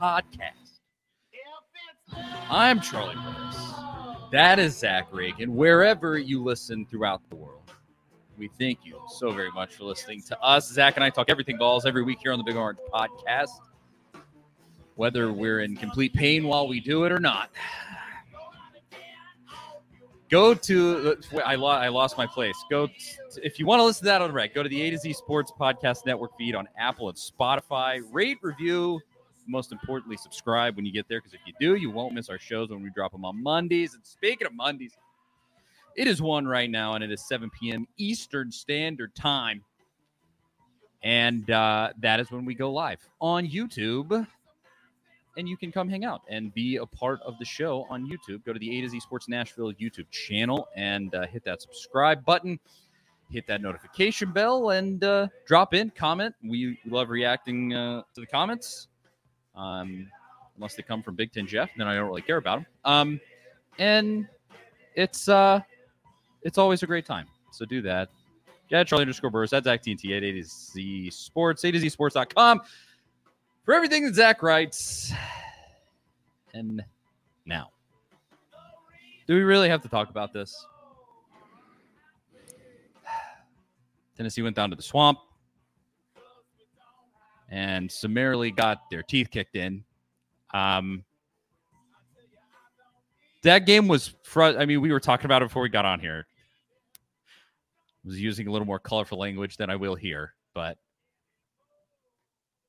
Podcast. I'm Charlie Burris. That is Zach Reagan. Wherever you listen throughout the world, we thank you so very much for listening to us. Zach and I talk everything balls every week here on the Big Orange Podcast, whether we're in complete pain while we do it or not. Go to I, lo- I lost my place. Go t- if you want to listen to that on the rec. Go to the A to Z Sports Podcast Network feed on Apple and Spotify. Rate, review, most importantly, subscribe when you get there because if you do, you won't miss our shows when we drop them on Mondays. And speaking of Mondays, it is one right now, and it is 7 p.m. Eastern Standard Time. And uh, that is when we go live on YouTube. And you can come hang out and be a part of the show on YouTube. Go to the A to Z Sports Nashville YouTube channel and uh, hit that subscribe button, hit that notification bell, and uh, drop in, comment. We love reacting uh, to the comments, um, unless they come from Big Ten Jeff, then I don't really care about them. Um, and it's uh, it's always a great time. So do that. Yeah, Charlie underscore Burris. That's Zach TNT at A to Z Sports, A to Z Sports.com for everything that Zach writes. And now, do we really have to talk about this? Tennessee went down to the swamp and summarily got their teeth kicked in. Um, that game was, fr- I mean, we were talking about it before we got on here. I was using a little more colorful language than I will here, but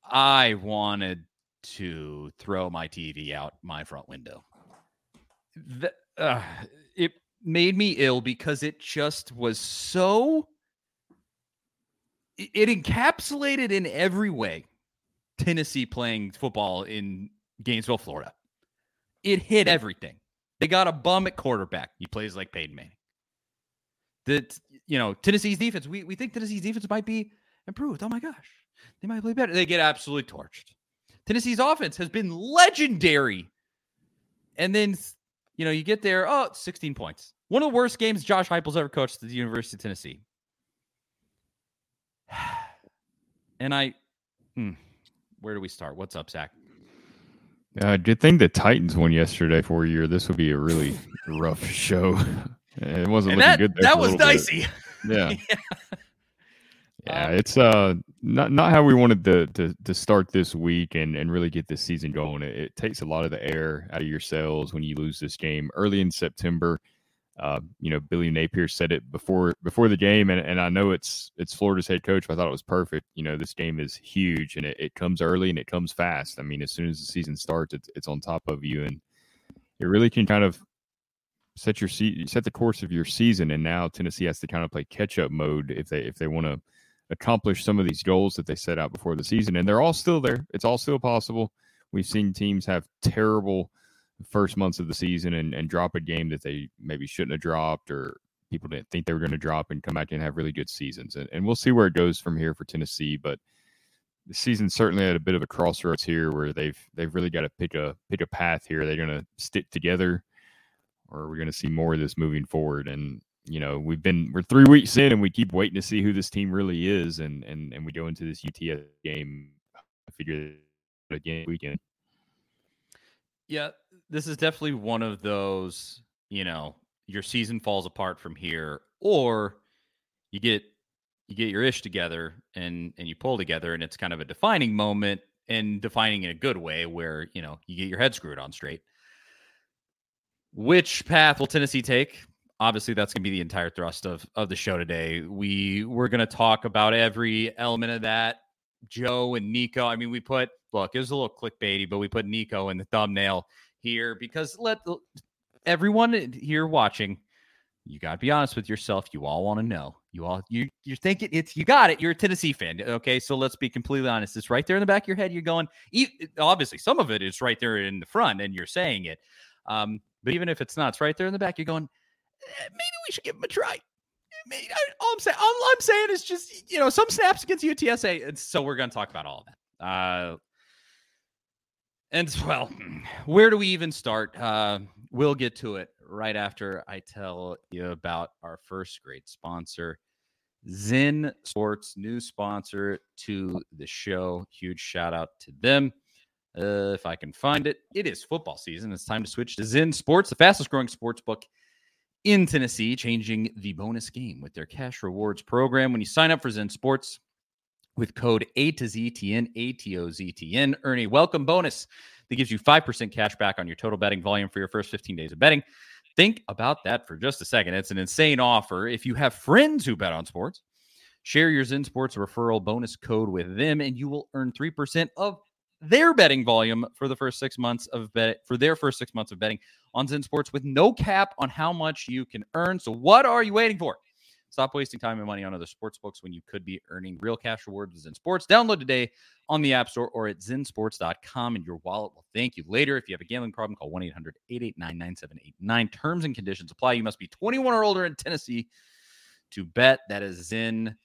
I wanted to throw my TV out my front window. The, uh, it made me ill because it just was so. It, encapsulated in every way Tennessee playing football in Gainesville, Florida. It hit everything. They got a bum at quarterback. He plays like Peyton Manning. That you know Tennessee's defense. We we think Tennessee's defense might be improved. Oh my gosh, they might play better. They get absolutely torched. Tennessee's offense has been legendary. And then, you know, you get there, oh, 16 points. One of the worst games Josh Heupel's ever coached at the University of Tennessee. And I, hmm, where do we start? What's up, Zach? Uh, good thing the Titans won yesterday for a year. This would be a really rough show. It wasn't And looking that, good. there that was little bit. dicey. Yeah. Yeah. Yeah, Um, it's uh not not how we wanted to to to start this week and and really get this season going. It, it takes a lot of the air out of your sails when you lose this game early in September. Uh, you know, Billy Napier said it before before the game, and, and I know it's it's Florida's head coach. But I thought it was perfect. You know, this game is huge, and it, it comes early and it comes fast. I mean, as soon as the season starts, it's it's on top of you, and it really can kind of set your se- set the course of your season. And now Tennessee has to kind of play catch up mode if they if they want to accomplish some of these goals that they set out before the season. And they're all still there. It's all still possible. We've seen teams have terrible first months of the season and, and drop a game that they maybe shouldn't have dropped or people didn't think they were going to drop and come back and have really good seasons. And, and we'll see where it goes from here for Tennessee. But the season certainly at a bit of a crossroads here where they've they've really got to pick a pick a path here. They're going to stick together or are we're going to see more of this moving forward. And you know, we've been we're three weeks in, and we keep waiting to see who this team really is, and and and we go into this UTS game, I figure again weekend. Yeah, this is definitely one of those, you know, your season falls apart from here or you get you get your ish together and and you pull together and it's kind of a defining moment and defining in a good way where, you know, you get your head screwed on straight. Which path will Tennessee take? Obviously, that's going to be the entire thrust of of the show today. We we're going to talk about every element of that. Joe and Nico. I mean, we put look, it was a little clickbaity, but we put Nico in the thumbnail here because let everyone here watching, you got to be honest with yourself. You all want to know. You all you you're thinking it's you got it. You're a Tennessee fan, okay? So let's be completely honest. It's right there in the back of your head. You're going. Obviously, some of it is right there in the front, and you're saying it. Um, but even if it's not, it's right there in the back. You're going. "Eh, Maybe we should give him a try. Maybe, I- all I'm saying, all I'm saying is just you know some snaps against UTSA. And so we're going to talk about all of that. Uh, and well, where do we even start? Uh, we'll get to it right after I tell you about our first great sponsor, Zen Sports, new sponsor to the show. Huge shout out to them. Uh, if I can find it, it is football season. It's time to switch to Zen Sports, the fastest growing sports book in Tennessee, changing the bonus game with their cash rewards program. When you sign up for Zen Sports with code A to ZTN, ATOZTN, a welcome bonus that gives you 5% cash back on your total betting volume for your first 15 days of betting. Think about that for just a second. It's an insane offer. If you have friends who bet on sports, share your Zen Sports referral bonus code with them, and you will earn 3% of their betting volume for the first six months of bet for their first six months of betting on Zen Sports with no cap on how much you can earn. So what are you waiting for? Stop wasting time and money on other sports books when you could be earning real cash rewards with Zen Sports. Download today on the App Store or at zensports.com, and your wallet will thank you later. If you have a gambling problem, call 1 800 889 9789. Terms and conditions apply. You must be 21 or older in Tennessee to bet. That is Zen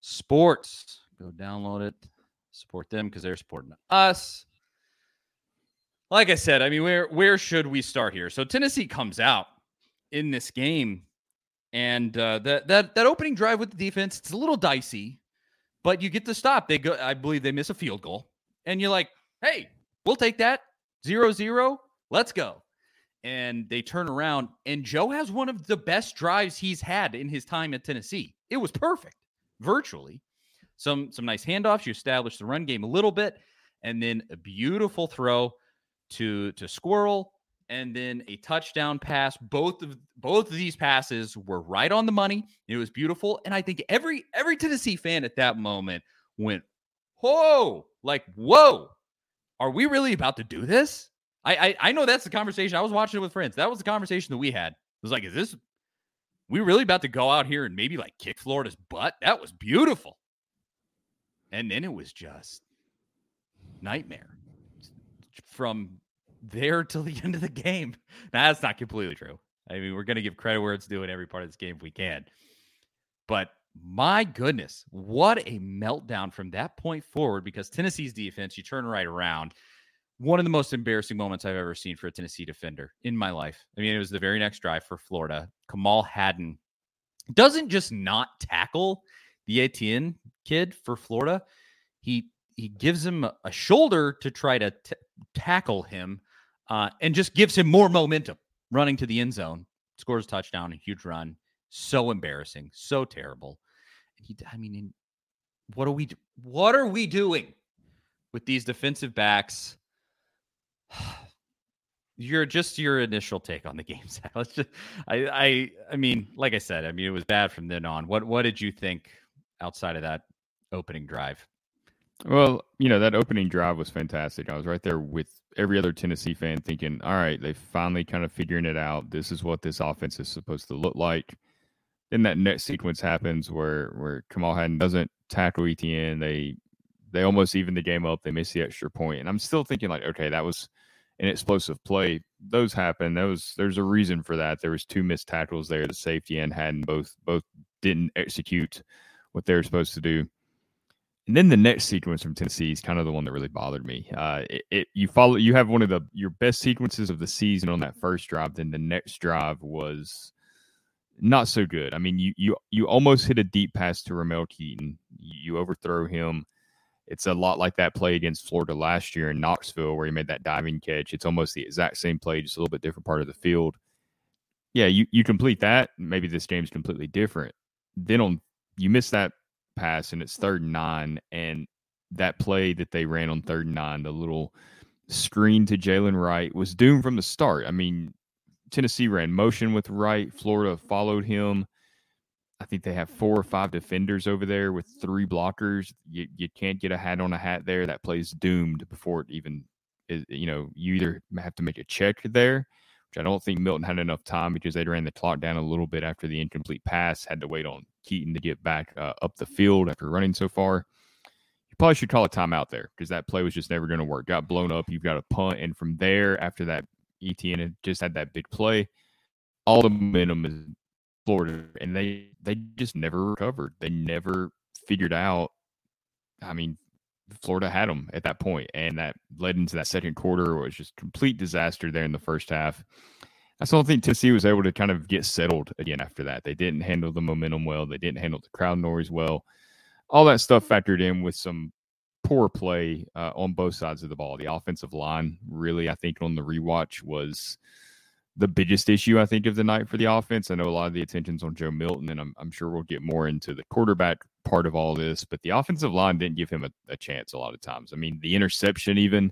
Sports. Go download it, support them because they're supporting us. Like I said, I mean, where where should we start here? So Tennessee comes out in this game and uh, that that that opening drive with the defense, it's a little dicey, but you get the stop. They go, I believe they miss a field goal, and you're like, hey, we'll take that zero zero. Let's go. And they turn around, and Joe has one of the best drives he's had in his time at Tennessee. It was perfect, virtually. Some some nice handoffs. You establish the run game a little bit, and then a beautiful throw to to Squirrel and then a touchdown pass. Both of both of these passes were right on the money. It was beautiful, and I think every every Tennessee fan at that moment went, "Whoa!" Like, "Whoa! Are we really about to do this?" I I, I know that's the conversation. I was watching it with friends. That was the conversation that we had. It was like, "Is this we really about to go out here and maybe like kick Florida's butt?" That was beautiful, and then it was just nightmare from there till the end of the game. Now, that's not completely true. I mean, we're going to give credit where it's due in every part of this game if we can. But my goodness, what a meltdown from that point forward because Tennessee's defense, you turn right around. One of the most embarrassing moments I've ever seen for a Tennessee defender in my life. I mean, it was the very next drive for Florida. Kamal Hadden doesn't just not tackle the Etienne kid for Florida. He he gives him a shoulder to try to t- tackle him uh, and just gives him more momentum running to the end zone. Scores a touchdown, a huge run. So embarrassing, so terrible. He, I mean, what are we? What are we doing with these defensive backs? Your just your initial take on the game, Let's just, I, I, I mean, like I said, I mean, it was bad from then on. What, what did you think outside of that opening drive? Well, you know, that opening drive was fantastic. I was right there with every other Tennessee fan thinking, all right, they finally kind of figuring it out. This is what this offense is supposed to look like. Then that next sequence happens where where Kamal Hadden doesn't tackle Etienne. They they almost even the game up. They miss the extra point. And I'm still thinking like, okay, that was an explosive play. Those happen. Those there's a reason for that. There was two missed tackles there. The safety and Hadden both both didn't execute what they were supposed to do. And then the next sequence from Tennessee is kind of the one that really bothered me. Uh, it, it, you follow you have one of the your best sequences of the season on that first drive. Then the next drive was not so good. I mean, you you you almost hit a deep pass to Ramel Keyton. You overthrow him. It's a lot like that play against Florida last year in Knoxville where he made that diving catch. It's almost the exact same play, just a little bit different part of the field. Yeah, you you complete that. Maybe this game's completely different. Then on you miss that pass and it's mm. third and nine. And that play that they ran on third and nine, the little screen to Jalen Wright, was doomed from the start. I mean, Tennessee ran motion with Wright, Florida followed him. I think they have four or five defenders over there with three blockers. You, you can't get a hat on a hat there. That play's doomed before it even is. You know, you either have to make a check there, which I don't think Milton had enough time because they ran the clock down a little bit after the incomplete pass, had to wait on Keyton to get back uh, up the field after running so far. You probably should call a timeout there because that play was just never going to work. Got blown up. You've got a punt. And from there, after that, had just had that big play. All the momentum is Florida, and they they just never recovered. They never figured out. I mean, Florida had them at that point, and that led into that second quarter. It was just complete disaster there in the first half. I still think Tennessee was able to kind of get settled again after that. They didn't handle the momentum well. They didn't handle the crowd noise well. All that stuff factored in with some poor play uh, on both sides of the ball. The offensive line, really, I think on the rewatch was the biggest issue I think of the night for the offense. I know a lot of the attention's on Joe Milton, and I'm, I'm sure we'll get more into the quarterback part of all this. But the offensive line didn't give him a, a chance a lot of times. I mean, the interception, even,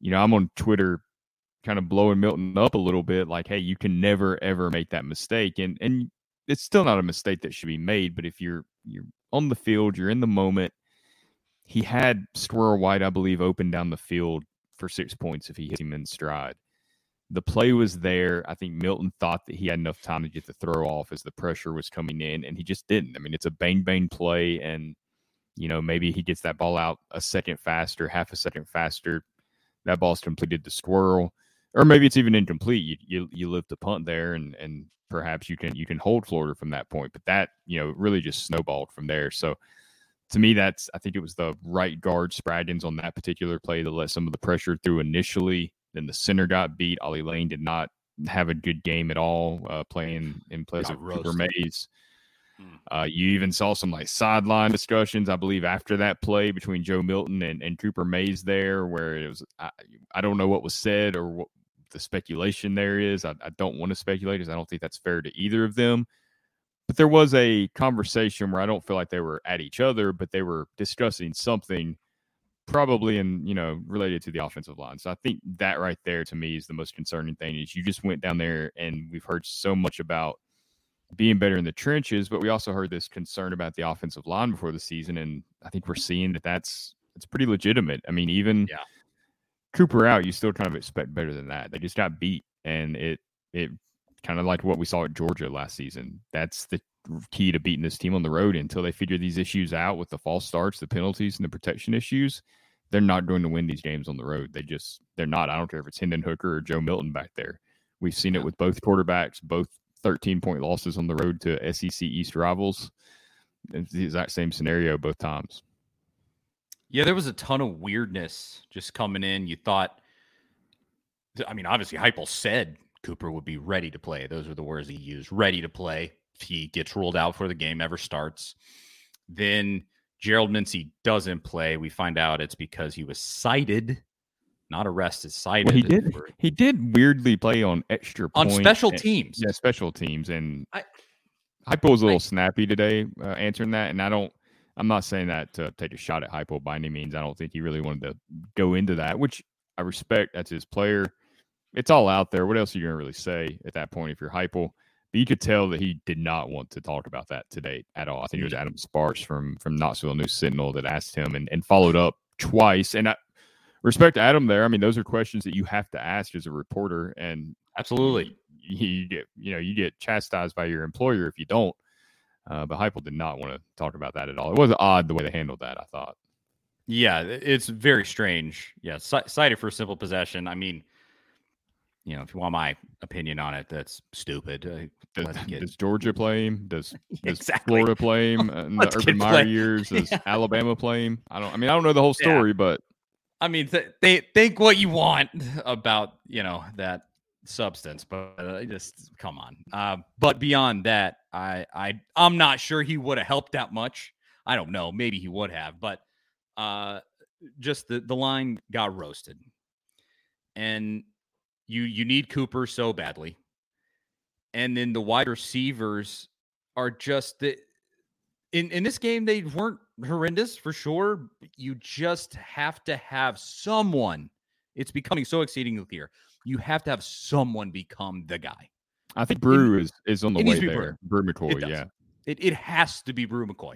you know, I'm on Twitter kind of blowing Milton up a little bit, like, hey, you can never ever make that mistake, and and it's still not a mistake that should be made. But if you're you're on the field, you're in the moment. He had Squirrel White, I believe, open down the field for six points if he hit him in stride the play was there. I think Milton thought that he had enough time to get the throw off as the pressure was coming in, and he just didn't. I mean, it's a bang bang play, and you know maybe he gets that ball out a second faster, half a second faster. That ball's completed the squirrel, or maybe it's even incomplete. You you, you live to punt there, and and perhaps you can you can hold Florida from that point. But that you know really just snowballed from there. So to me, that's I think it was the right guard Spraggins on that particular play that let some of the pressure through initially then the center got beat. Ollie Lane did not have a good game at all, uh, playing in place of Cooper Mays. Uh, you even saw some like sideline discussions, I believe, after that play between Joe Milton and, and Cooper Mays there, where it was, I, I don't know what was said or what the speculation there is. I, I don't want to speculate because I don't think that's fair to either of them. But there was a conversation where I don't feel like they were at each other, but they were discussing something probably in you know related to the offensive line. So I think that right there to me is the most concerning thing is you just went down there and we've heard so much about being better in the trenches, but we also heard this concern about the offensive line before the season, and I think we're seeing that that's it's pretty legitimate. I mean, even yeah. Cooper out, you still kind of expect better than that. They just got beat, and it it kind of like what we saw at Georgia last season. That's the key to beating this team on the road until they figure these issues out with the false starts, the penalties, and the protection issues they're not going to win these games on the road. They just they're not. I don't care if it's Hendon Hooker or Joe Milton back there. We've seen it with both quarterbacks, both 13 point losses on the road to SEC East rivals. It's the exact same scenario both times. Yeah, there was a ton of weirdness just coming in. You thought, I mean, obviously, Heupel said Cooper would be ready to play. Those were the words he used ready to play. If he gets ruled out before the game ever starts, then Gerald Mincey doesn't play. We find out it's because he was cited, not arrested, cited. Well, he did. For, he did weirdly play on extra on special and, teams. Yeah, special teams, and I, Heupel was a little I, snappy today uh, answering that, and I don't. I'm not saying that to take a shot at Heupel by any means. I don't think he really wanted to go into that, which I respect. That's his player. It's all out there. What else are you going to really say at that point if you're Heupel? But you could tell that he did not want to talk about that today at all. I think it was. Adam Sparks from from Knoxville News Sentinel that asked him and, and followed up twice. And I respect Adam there. I mean, those are questions that you have to ask as a reporter. And absolutely, you, you get you know you get chastised by your employer if you don't. Uh, but Heupel did not want to talk about that at all. It was odd the way they handled that. I thought. Yeah, it's very strange. Yeah, cited for simple possession. I mean, you know, if you want my opinion on it, that's stupid. Uh, does, get... does, Georgia play him? Does, does Florida play him in the Urban Meyer years? Does yeah. Alabama play him? I don't. I mean, I don't know the whole story, yeah. but I mean, th- they think what you want about you know that substance, but uh, just come on. Uh, but beyond that, I I I'm not sure he would have helped that much. I don't know. Maybe he would have, but uh, just the the line got roasted, and you you need Cooper so badly. And then the wide receivers are just the in in this game they weren't horrendous for sure. You just have to have someone. It's becoming so exceedingly clear. You have to have someone become the guy. I think Bru it, is is on the way there. Brew, Bru McCoy, yeah. It it has to be Bru McCoy.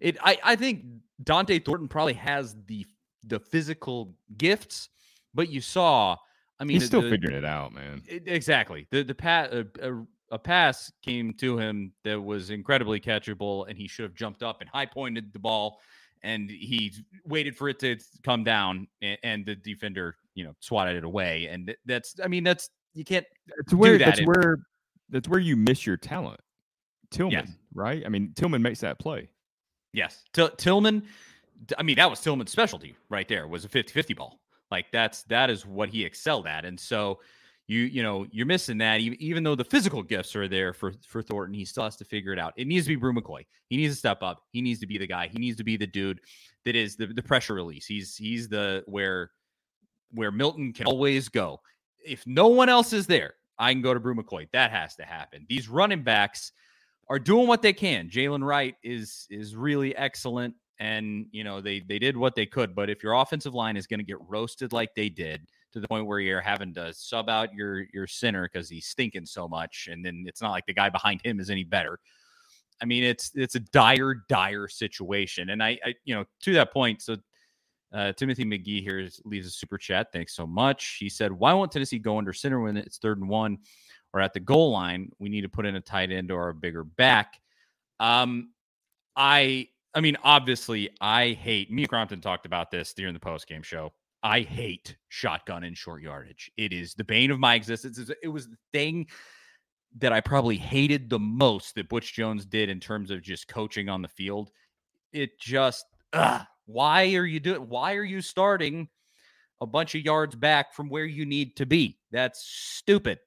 It I I think Dont'e Thornton probably has the the physical gifts, but you saw I mean, he's still the, figuring it out, man. It, exactly. The the pass a, a, a, pass came to him that was incredibly catchable, and he should have jumped up and high pointed the ball, and he waited for it to come down, and, and the defender, you know, swatted it away. And that's, I mean, that's you can't. That's where that that's in, where that's where you miss your talent. Tillman, yes. right? I mean, Tillman makes that play. Yes, T- Tillman. I mean, that was Tillman's specialty right there. Was a 50-50 ball. Like that's that is what he excelled at. And so you you know you're missing that. Even though the physical gifts are there for for Thornton, he still has to figure it out. It needs to be Bru McCoy. He needs to step up. He needs to be the guy. He needs to be the dude that is the, the pressure release. He's he's the where where Milton can always go. If no one else is there, I can go to Bru McCoy. That has to happen. These running backs are doing what they can. Jalen Wright is is really excellent, and you know they they did what they could. But if your offensive line is going to get roasted like they did to the point where you're having to sub out your your center because he's stinking so much, and then it's not like the guy behind him is any better. I mean, it's it's a dire, dire situation. And I, I you know, to that point, so uh, Timothy McGee here leaves a super chat. Thanks so much. He said, "Why won't Tennessee go under center when it's third and one, or at the goal line? We need to put in a tight end or a bigger back." Um, I, I mean, obviously, I hate. Me and Crompton talked about this during the post game show. I hate shotgun and short yardage. It is the bane of my existence. It was the thing that I probably hated the most that Butch Jones did in terms of just coaching on the field. It just, ugh, why are you doing? Why are you starting a bunch of yards back from where you need to be? That's stupid.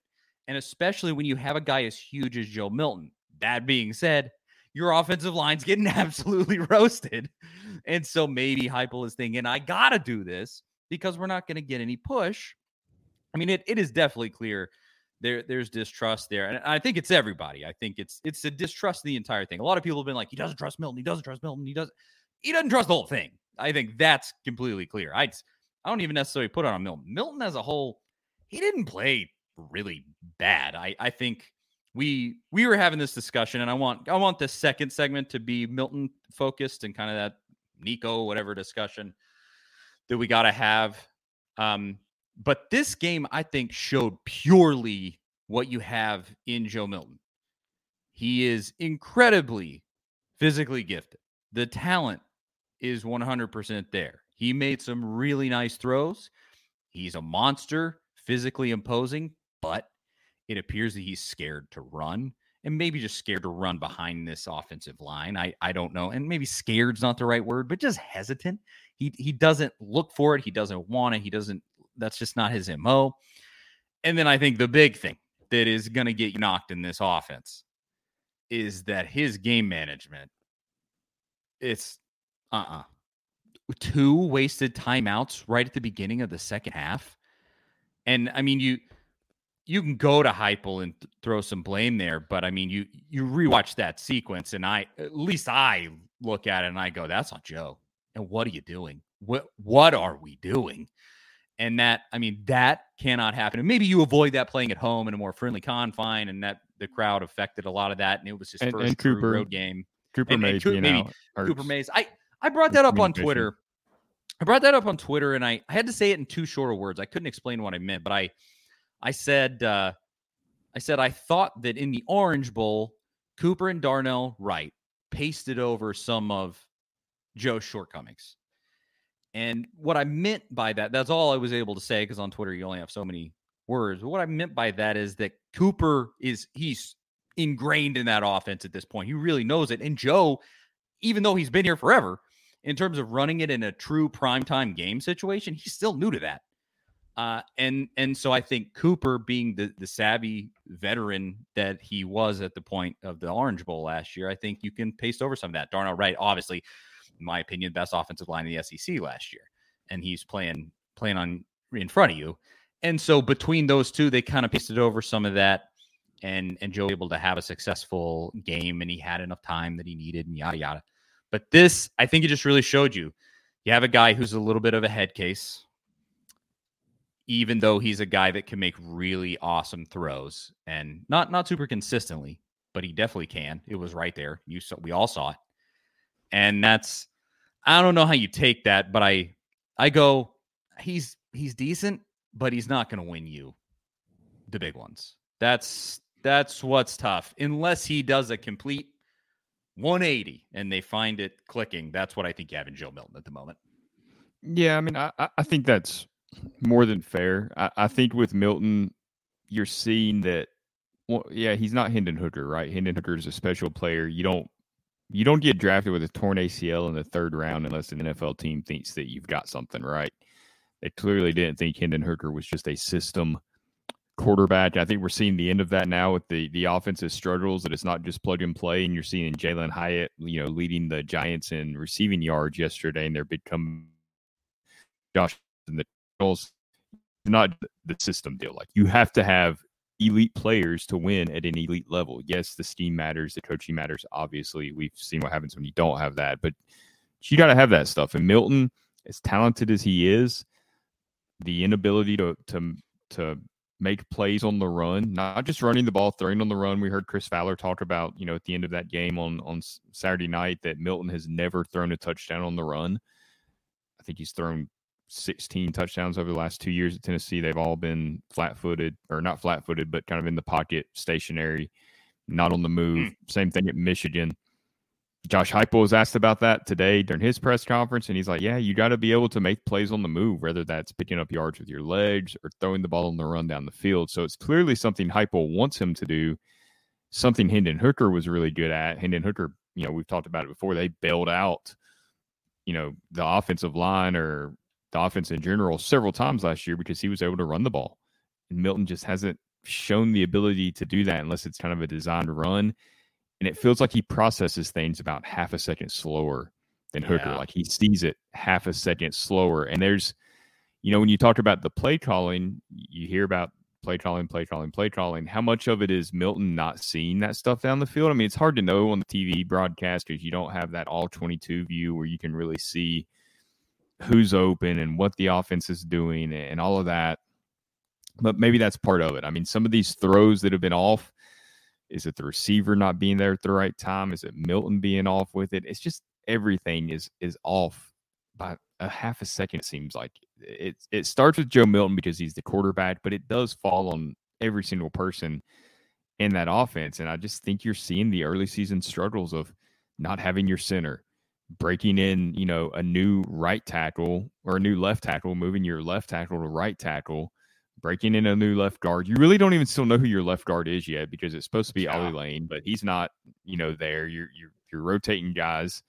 And especially when you have a guy as huge as Joe Milton. That being said, your offensive line's getting absolutely roasted. And so maybe Heupel is thinking, I got to do this because we're not going to get any push. I mean, it, it is definitely clear there there's distrust there, and I think it's everybody. I think it's it's a distrust the entire thing. A lot of people have been like, he doesn't trust Milton, he doesn't trust Milton, he doesn't he doesn't trust the whole thing. I think that's completely clear. I I don't even necessarily put on Milton. Milton as a whole, he didn't play really bad. I I think we we were having this discussion, and I want I want the second segment to be Milton focused and kind of that Nico whatever discussion that we got to have. Um, but this game, I think, showed purely what you have in Joe Milton. He is incredibly physically gifted. The talent is 100% there. He made some really nice throws. He's a monster, physically imposing, but it appears that he's scared to run and maybe just scared to run behind this offensive line. I I don't know. And maybe scared's not the right word, but just hesitant. He he doesn't look for it. He doesn't want it. He doesn't that's just not his MO. And then I think the big thing that is going to get knocked in this offense is that his game management it's uh-uh two wasted timeouts right at the beginning of the second half and i mean you you can go to Heupel and th- throw some blame there, but I mean, you you rewatch that sequence, and I at least I look at it and I go, "That's not Joe." And what are you doing? What what are we doing? And that, I mean, that cannot happen. And maybe you avoid that playing at home in a more friendly confine, and that the crowd affected a lot of that. And it was his and, first and Cooper, road game. Cooper and, Mays, and maybe Cooper Mays. I I brought that up on Twitter. I brought that up on Twitter, and I, I had to say it in two shorter words. I couldn't explain what I meant, but I I said uh, I said I thought that in the Orange Bowl, Cooper and Darnell Wright pasted over some of Joe's shortcomings. And what I meant by that, that's all I was able to say because on Twitter you only have so many words. But what I meant by that is that Cooper is he's ingrained in that offense at this point. He really knows it. And Joe, even though he's been here forever, in terms of running it in a true primetime game situation, he's still new to that. Uh, and and so I think Cooper, being the the savvy veteran that he was at the point of the Orange Bowl last year, I think you can paste over some of that. Darnell Wright, obviously, in my opinion, best offensive line in the SEC last year, and he's playing playing on in front of you. And so between those two, they kind of pasted over some of that, and and Joe able to have a successful game, and he had enough time that he needed, and yada yada. But this, I think, it just really showed you. You have a guy who's a little bit of a head case, even though he's a guy that can make really awesome throws, and not not super consistently, but he definitely can. It was right there. You saw, we all saw it. And that's I don't know how you take that, but I I go he's he's decent, but he's not going to win you the big ones. That's that's what's tough. Unless he does a complete 180 and they find it clicking. That's what I think you have in Joe Milton at the moment. Yeah, I mean, I, I think that's more than fair. I, I think with Milton, you're seeing that. Well, yeah, he's not Hendon Hooker, right? Hendon Hooker is a special player. You don't you don't get drafted with a torn ACL in the third round unless an NFL team thinks that you've got something right. They clearly didn't think Hendon Hooker was just a system quarterback. I think we're seeing the end of that now with the the offensive struggles. That it's not just plug and play, and you're seeing Jalin Hyatt, you know, leading the Giants in receiving yards yesterday, and their big come Josh and the Cardinals. Not the system deal. Like you have to have elite players to win at an elite level. Yes, the scheme matters, the coaching matters. Obviously, we've seen what happens when you don't have that, but you got to have that stuff. And Milton, as talented as he is, the inability to to to make plays on the run, not just running the ball, throwing on the run. We heard Chris Fowler talk about, you know, at the end of that game on on Saturday night that Milton has never thrown a touchdown on the run. I think he's thrown 16 touchdowns over the last two years at Tennessee. They've all been flat footed, or not flat footed, but kind of in the pocket, stationary, not on the move. Mm. Same thing at Michigan. Josh Heupel was asked about that today during his press conference, and he's like, "Yeah, you got to be able to make plays on the move, whether that's picking up yards with your legs or throwing the ball on the run down the field." So it's clearly something Heupel wants him to do. Something Hendon Hooker was really good at. Hendon Hooker, you know, we've talked about it before. They bailed out, you know, the offensive line or the offense in general several times last year because he was able to run the ball, and Milton just hasn't shown the ability to do that unless it's kind of a designed run and it feels like he processes things about half a second slower than Hooker. Yeah. Like he sees it half a second slower. And there's, you know, when you talk about the play calling, you hear about play calling, play calling, play calling. How much of it is Milton not seeing that stuff down the field? I mean, it's hard to know on the TV broadcast because you don't have that all 22 view where you can really see who's open and what the offense is doing and all of that. But maybe that's part of it. I mean, some of these throws that have been off, is it the receiver not being there at the right time? Is it Milton being off with it? It's just everything is is off by a half a second. It seems like it. It starts with Joe Milton because he's the quarterback, but it does fall on every single person in that offense. And I just think you're seeing the early season struggles of not having your center, breaking in, you know, a new right tackle or a new left tackle, moving your left tackle to right tackle breaking in a new left guard. You really don't even still know who your left guard is yet because it's supposed to be yeah. Ollie Lane, but he's not, you know, there. You're you're you're rotating guys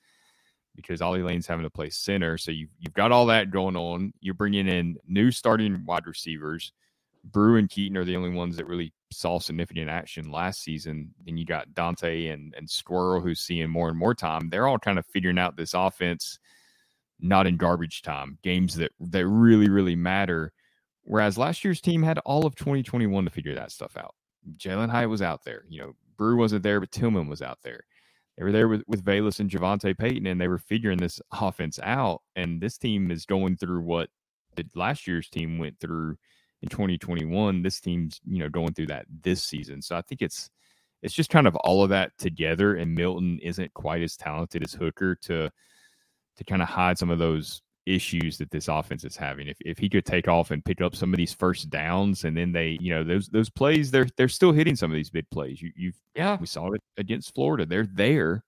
because Ollie Lane's having to play center. So you've you've got all that going on. You're bringing in new starting wide receivers. Bru and Keyton are the only ones that really saw significant action last season. Then you got Dont'e and, and Squirrel who's seeing more and more time. They're all kind of figuring out this offense, not in garbage time, games that that really, really matter. Whereas last year's team had all of 2021 to figure that stuff out. Jalin Hyatt was out there. You know, Bru wasn't there, but Tillman was out there. They were there with, with Velus and JaVonta Payton, and they were figuring this offense out. And this team is going through what the last year's team went through in 2021. This team's, you know, going through that this season. So I think it's it's just kind of all of that together. And Milton isn't quite as talented as Hooker to to kind of hide some of those issues that this offense is having. If if he could take off and pick up some of these first downs, and then they, you know, those those plays, they're they're still hitting some of these big plays. You you yeah, we saw it against Florida. They're there,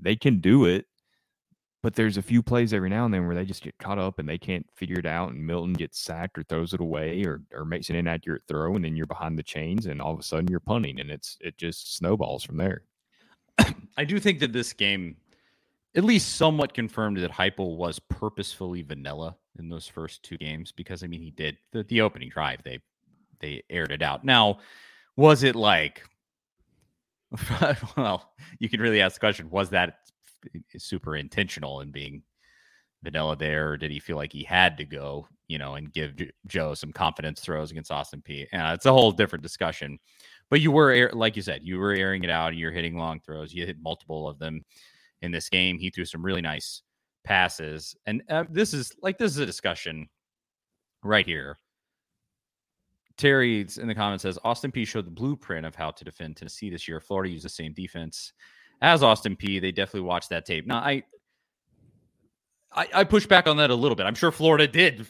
they can do it, but there's a few plays every now and then where they just get caught up and they can't figure it out, and Milton gets sacked or throws it away or or makes an inaccurate throw, and then you're behind the chains, and all of a sudden you're punting, and it's it just snowballs from there. I do think that this game at least somewhat confirmed that Heupel was purposefully vanilla in those first two games because I mean he did the, the opening drive they they aired it out. Now, was it like well, you can really ask the question, was that super intentional in being vanilla there, or did he feel like he had to go, you know, and give Joe some confidence throws against Austin Peay? And uh, it's a whole different discussion. But you were, like you said, you were airing it out. You're hitting long throws. You hit multiple of them in this game. He threw some really nice passes. And uh, this is like, this is a discussion right here. Terry in the comments says Austin Peay showed the blueprint of how to defend Tennessee this year. Florida used the same defense as Austin Peay. They definitely watched that tape. Now, I, I, I push back on that a little bit. I'm sure Florida did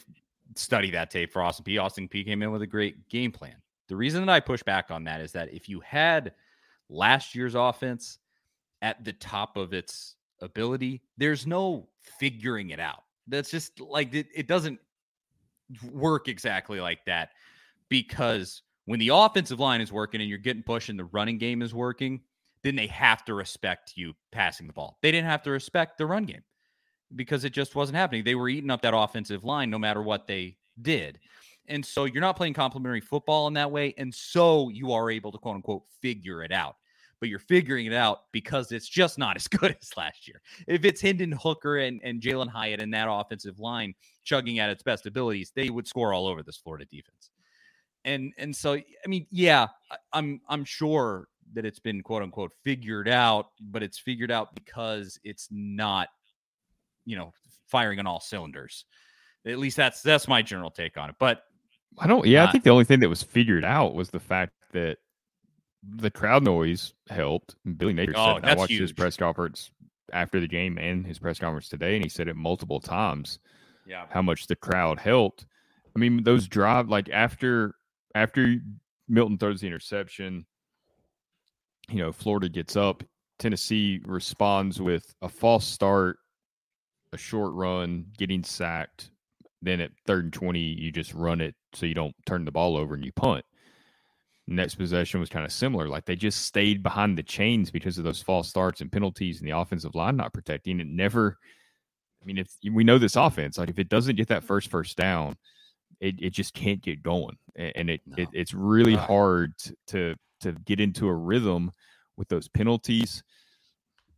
study that tape for Austin Peay. Austin Peay came in with a great game plan. The reason that I push back on that is that if you had last year's offense at the top of its ability, there's no figuring it out. That's just like it, it doesn't work exactly like that because when the offensive line is working and you're getting pushed and the running game is working, then they have to respect you passing the ball. They didn't have to respect the run game because it just wasn't happening. They were eating up that offensive line no matter what they did. And so you're not playing complementary football in that way. And so you are able to quote unquote figure it out. But you're figuring it out because it's just not as good as last year. If it's Hendon Hooker and, and Jalin Hyatt and that offensive line chugging at its best abilities, they would score all over this Florida defense. And and so I mean, yeah, I'm I'm sure that it's been quote unquote figured out, but it's figured out because it's not, you know, firing on all cylinders. At least that's that's my general take on it. But I don't. Yeah, I think the only thing that was figured out was the fact that the crowd noise helped. Billy Napier oh, said I watched huge. his press conference after the game and his press conference today, and he said it multiple times. Yeah, how much the crowd helped. I mean, those drive like after after Milton throws the interception, you know, Florida gets up. Tennessee responds with a false start, a short run, getting sacked. Then at third and 20, you just run it so you don't turn the ball over and you punt. Next possession was kind of similar. Like they just stayed behind the chains because of those false starts and penalties and the offensive line not protecting. It never, I mean, if we know this offense, like if it doesn't get that first first down, it, it just can't get going. And it, no. it it's really hard to to get into a rhythm with those penalties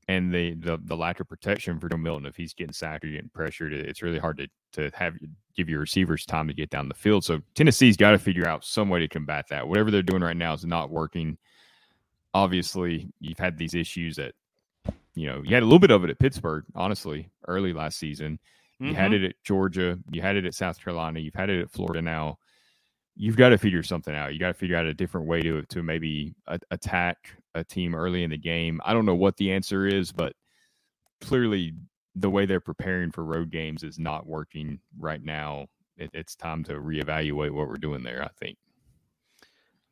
and the, the the lack of protection for Joe Milton if he's getting sacked or getting pressured, it's really hard to to have give your receivers time to get down the field. So Tennessee's got to figure out some way to combat that. Whatever they're doing right now is not working. Obviously, you've had these issues at you know you had a little bit of it at Pittsburgh, honestly, early last season. You mm-hmm. had it at Georgia, you had it at South Carolina, you've had it at Florida now. You've got to figure something out. You got to figure out a different way to to maybe a- attack a team early in the game. I don't know what the answer is, but clearly the way they're preparing for road games is not working right now. It, it's time to reevaluate what we're doing there. I think.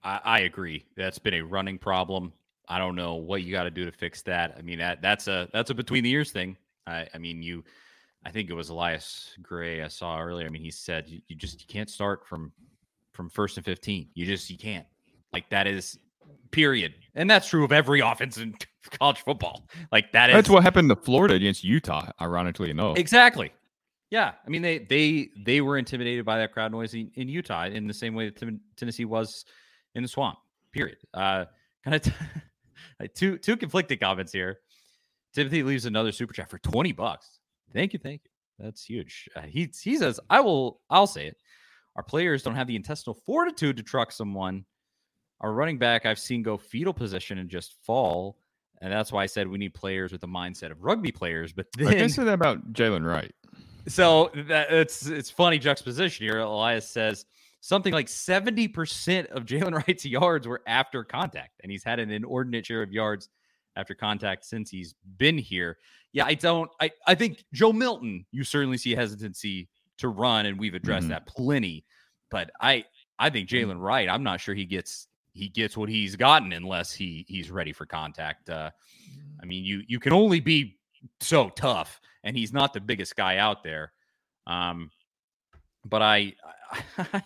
I, I agree. That's been a running problem. I don't know what you got to do to fix that. I mean, that that's a that's a between the years thing. I, I mean, you. I think it was Elias Gray I saw earlier. I mean, he said you, you just you can't start from from first and fifteen. You just you can't. Like that is period. And that's true of every offense in college football. Like that That's what happened to Florida against Utah, ironically enough. Exactly. Yeah. I mean, they they they were intimidated by that crowd noise in, in Utah in the same way that Tennessee was in the swamp. Period. Uh kind of t- two two conflicting comments here. Timothy leaves another super chat for 20 bucks. Thank you, thank you. That's huge. Uh, he he says, "I will I'll say it. Our players don't have the intestinal fortitude to truck someone our running back I've seen go fetal position and just fall. And that's why I said we need players with the mindset of rugby players. But then, I can say that about Jalen Wright. So that it's it's funny juxtaposition here. Elias says something like 70% of Jalen Wright's yards were after contact, and he's had an inordinate share of yards after contact since he's been here. Yeah, I don't I, I think Joe Milton, you certainly see hesitancy to run, and we've addressed mm-hmm. that plenty. But I I think Jalen Wright, I'm not sure he gets he gets what he's gotten unless he he's ready for contact. Uh, I mean, you you can only be so tough, and he's not the biggest guy out there. Um, but I, I,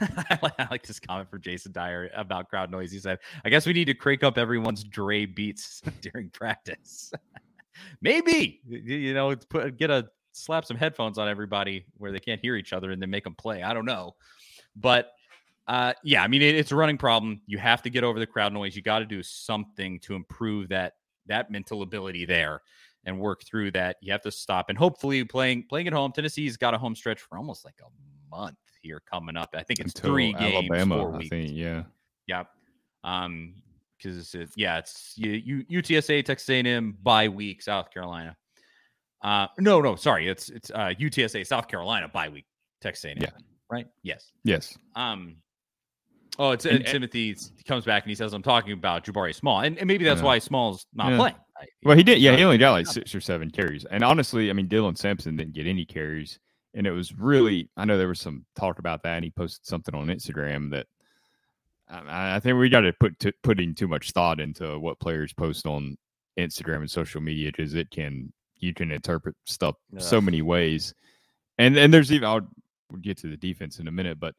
I like this comment from Jason Dyer about crowd noise. He said, "I guess we need to crank up everyone's Dre beats during practice. Maybe you know, put get a slap some headphones on everybody where they can't hear each other and then make them play. I don't know, but." Uh, yeah, I mean it, it's a running problem. You have to get over the crowd noise. You got to do something to improve that that mental ability there and work through that. You have to stop and hopefully playing playing at home. Tennessee's got a home stretch for almost like a month here coming up. I think it's Until three games, Alabama, four weeks. Think, yeah, yep. Um, because it, yeah, it's you, you UTSA, Texas A&M bye week, South Carolina. Uh, no, no, sorry, it's it's uh UTSA, South Carolina bye week, Texas A&M. Yeah, right. Yes, yes. Um, Oh, it's and, and Timothy comes back and he says, "I'm talking about Jabari Small," and, and maybe that's yeah. why Small's not yeah. playing. Well, he did. Yeah, he only got like six or seven carries, and honestly, I mean, Dylan Sampson didn't get any carries, and it was really. I know there was some talk about that, and he posted something on Instagram that I, I think we got to put to, putting too much thought into what players post on Instagram and social media because it can you can interpret stuff so many ways, and and there's even I'll we'll get to the defense in a minute, but.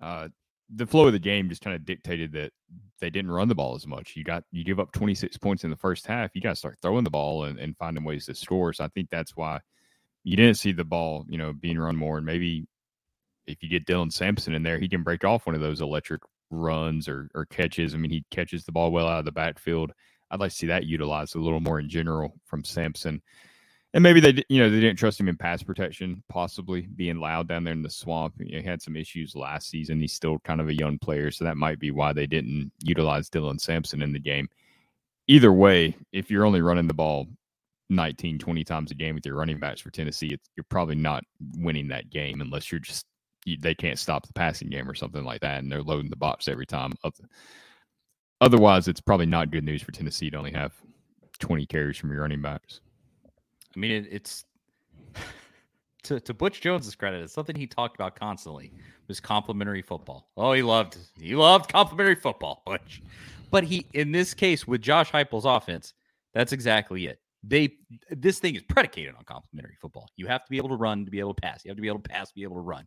Uh, the flow of the game just kind of dictated that they didn't run the ball as much. You got you give up 26 points in the first half. You got to start throwing the ball and, and finding ways to score. So I think that's why you didn't see the ball, you know, being run more. And maybe if you get Dylan Sampson in there, he can break off one of those electric runs or, or catches. I mean, he catches the ball well out of the backfield. I'd like to see that utilized a little more in general from Sampson. And maybe they, you know, they didn't trust him in pass protection, possibly being loud down there in the swamp. he had some issues last season. He's still kind of a young player, so that might be why they didn't utilize Dylan Sampson in the game. Either way, if you're only running the ball 19, 20 times a game with your running backs for Tennessee, you're probably not winning that game unless you're just you, they can't stop the passing game or something like that, and they're loading the box every time. Otherwise, it's probably not good news for Tennessee to only have 20 carries from your running backs. I mean, it, it's to, to Butch Jones's credit, it's something he talked about constantly was complementary football. Oh, he loved he loved complementary football, Butch. But he in this case with Josh Heupel's offense, that's exactly it. They this thing is predicated on complementary football. You have to be able to run to be able to pass. You have to be able to pass to be able to run.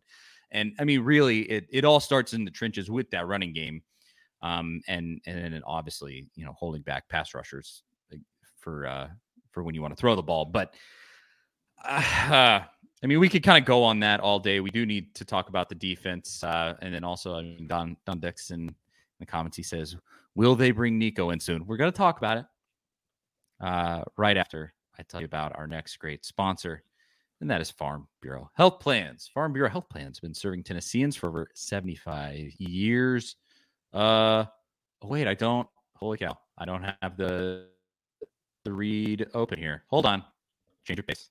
And I mean, really, it it all starts in the trenches with that running game, um, and and then obviously, you know, holding back pass rushers for uh, for when you want to throw the ball. But uh, I mean, we could kind of go on that all day. We do need to talk about the defense, uh, and then also I mean, Don Don Dixon in the comments he says, "Will they bring Nico in soon?" We're going to talk about it uh, right after I tell you about our next great sponsor and that is Farm Bureau Health Plans. Farm Bureau Health Plans have been serving Tennesseans for over 75 years. Uh, oh, wait, I don't. Holy cow, I don't have the the read open here. Hold on, change your pace.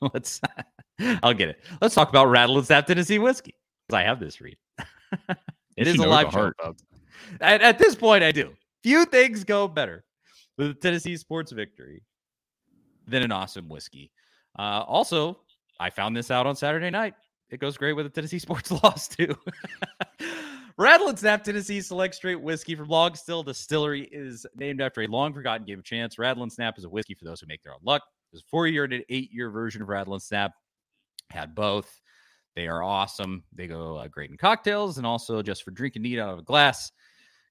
Let's. I'll get it. Let's talk about Rattle and Snap Tennessee whiskey because I have this read. it is a live show. At, at this point, I do. Few things go better with a Tennessee sports victory than an awesome whiskey. Uh, also, I found this out on Saturday night. It goes great with a Tennessee sports loss too. Rattle and Snap Tennessee Select Straight Whiskey from Long Still Distillery is named after a long forgotten game of chance. Rattle and Snap is a whiskey for those who make their own luck. There's a four year and an eight year version of Rattle and Snap. Had both. They are awesome. They go uh, great in cocktails and also just for drinking neat out of a glass.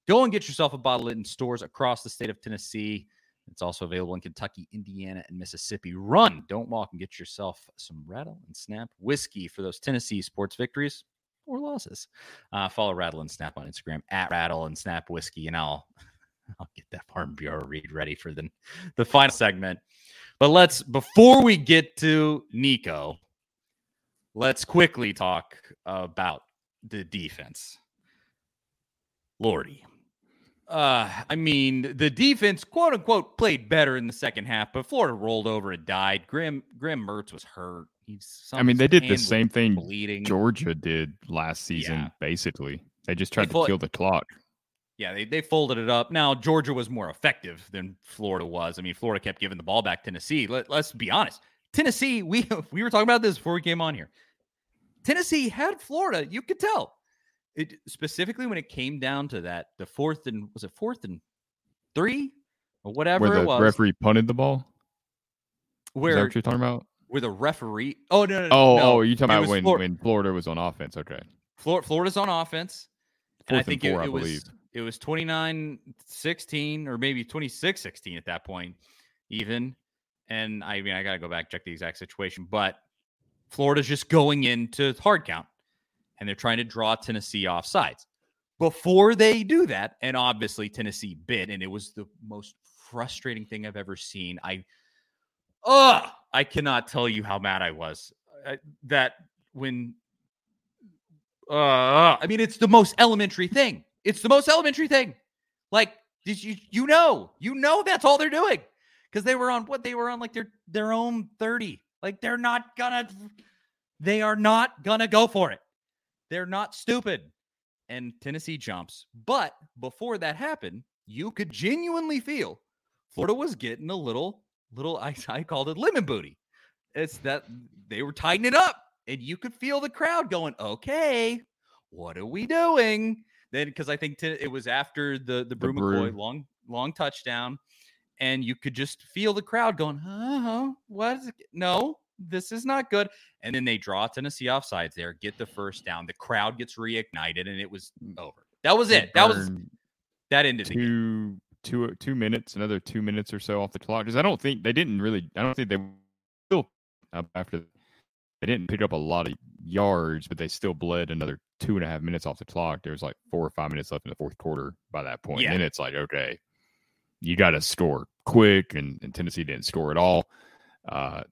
Go and get yourself a bottle in stores across the state of Tennessee. It's also available in Kentucky, Indiana, and Mississippi. Run, don't walk, and get yourself some Rattle and Snap whiskey for those Tennessee sports victories or losses. Uh, follow Rattle and Snap on Instagram at Rattle and Snap Whiskey, and I'll I'll get that Farm Bureau read ready for the the final segment. But let's before we get to Nico, let's quickly talk about the defense. Lordy, uh, I mean, the defense, quote unquote, played better in the second half, but Florida rolled over and died. Graham Graham Mertz was hurt. He's I mean, they did the same thing bleeding. Georgia did last season, yeah. basically. They just tried they to kill the clock. Yeah, they, they folded it up. Now, Georgia was more effective than Florida was. I mean, Florida kept giving the ball back Tennessee. Let, let's be honest. Tennessee, we we were talking about this before we came on here. Tennessee had Florida. You could tell it specifically when it came down to that, the fourth and was it fourth and three or whatever where the it was. Referee punted the ball. Where what you're talking about? Where a referee? Oh no, no, oh, no. oh, you talking about when, when Florida was on offense? Okay, Florida, Florida's on offense. Fourth I think and four, it, it I was believe. it was 29-16 or maybe 26-16 at that point, even. And I mean, I gotta go back check the exact situation, but Florida's just going into hard count and they're trying to draw Tennessee off sides. Before they do that, and obviously Tennessee bit, and it was the most frustrating thing I've ever seen. I, uh, I cannot tell you how mad I was uh, that when, uh, I mean, it's the most elementary thing. It's the most elementary thing. Like, did you, you know, you know, that's all they're doing because they were on what they were on, like their their own thirty. Like they're not gonna, they are not gonna go for it. They're not stupid. And Tennessee jumps. But before that happened, you could genuinely feel Florida was getting a little, little, I, I called it lemon booty. It's that they were tightening it up. And you could feel the crowd going, okay, what are we doing? Then, because I think t- it was after the the Bru McCoy long long touchdown, and you could just feel the crowd going, huh, what? Is it? No, this is not good. And then they draw Tennessee offsides there, get the first down. The crowd gets reignited, and it was over. That was it. That was that ended two two two minutes, another two minutes or so off the clock. Because I don't think they didn't really. I don't think they still after they didn't pick up a lot of yards, but they still bled another two and a half minutes off the clock. There was like four or five minutes left in the fourth quarter by that point. Yeah. And then it's like, okay, you got to score quick, and, and Tennessee didn't score at all. Uh,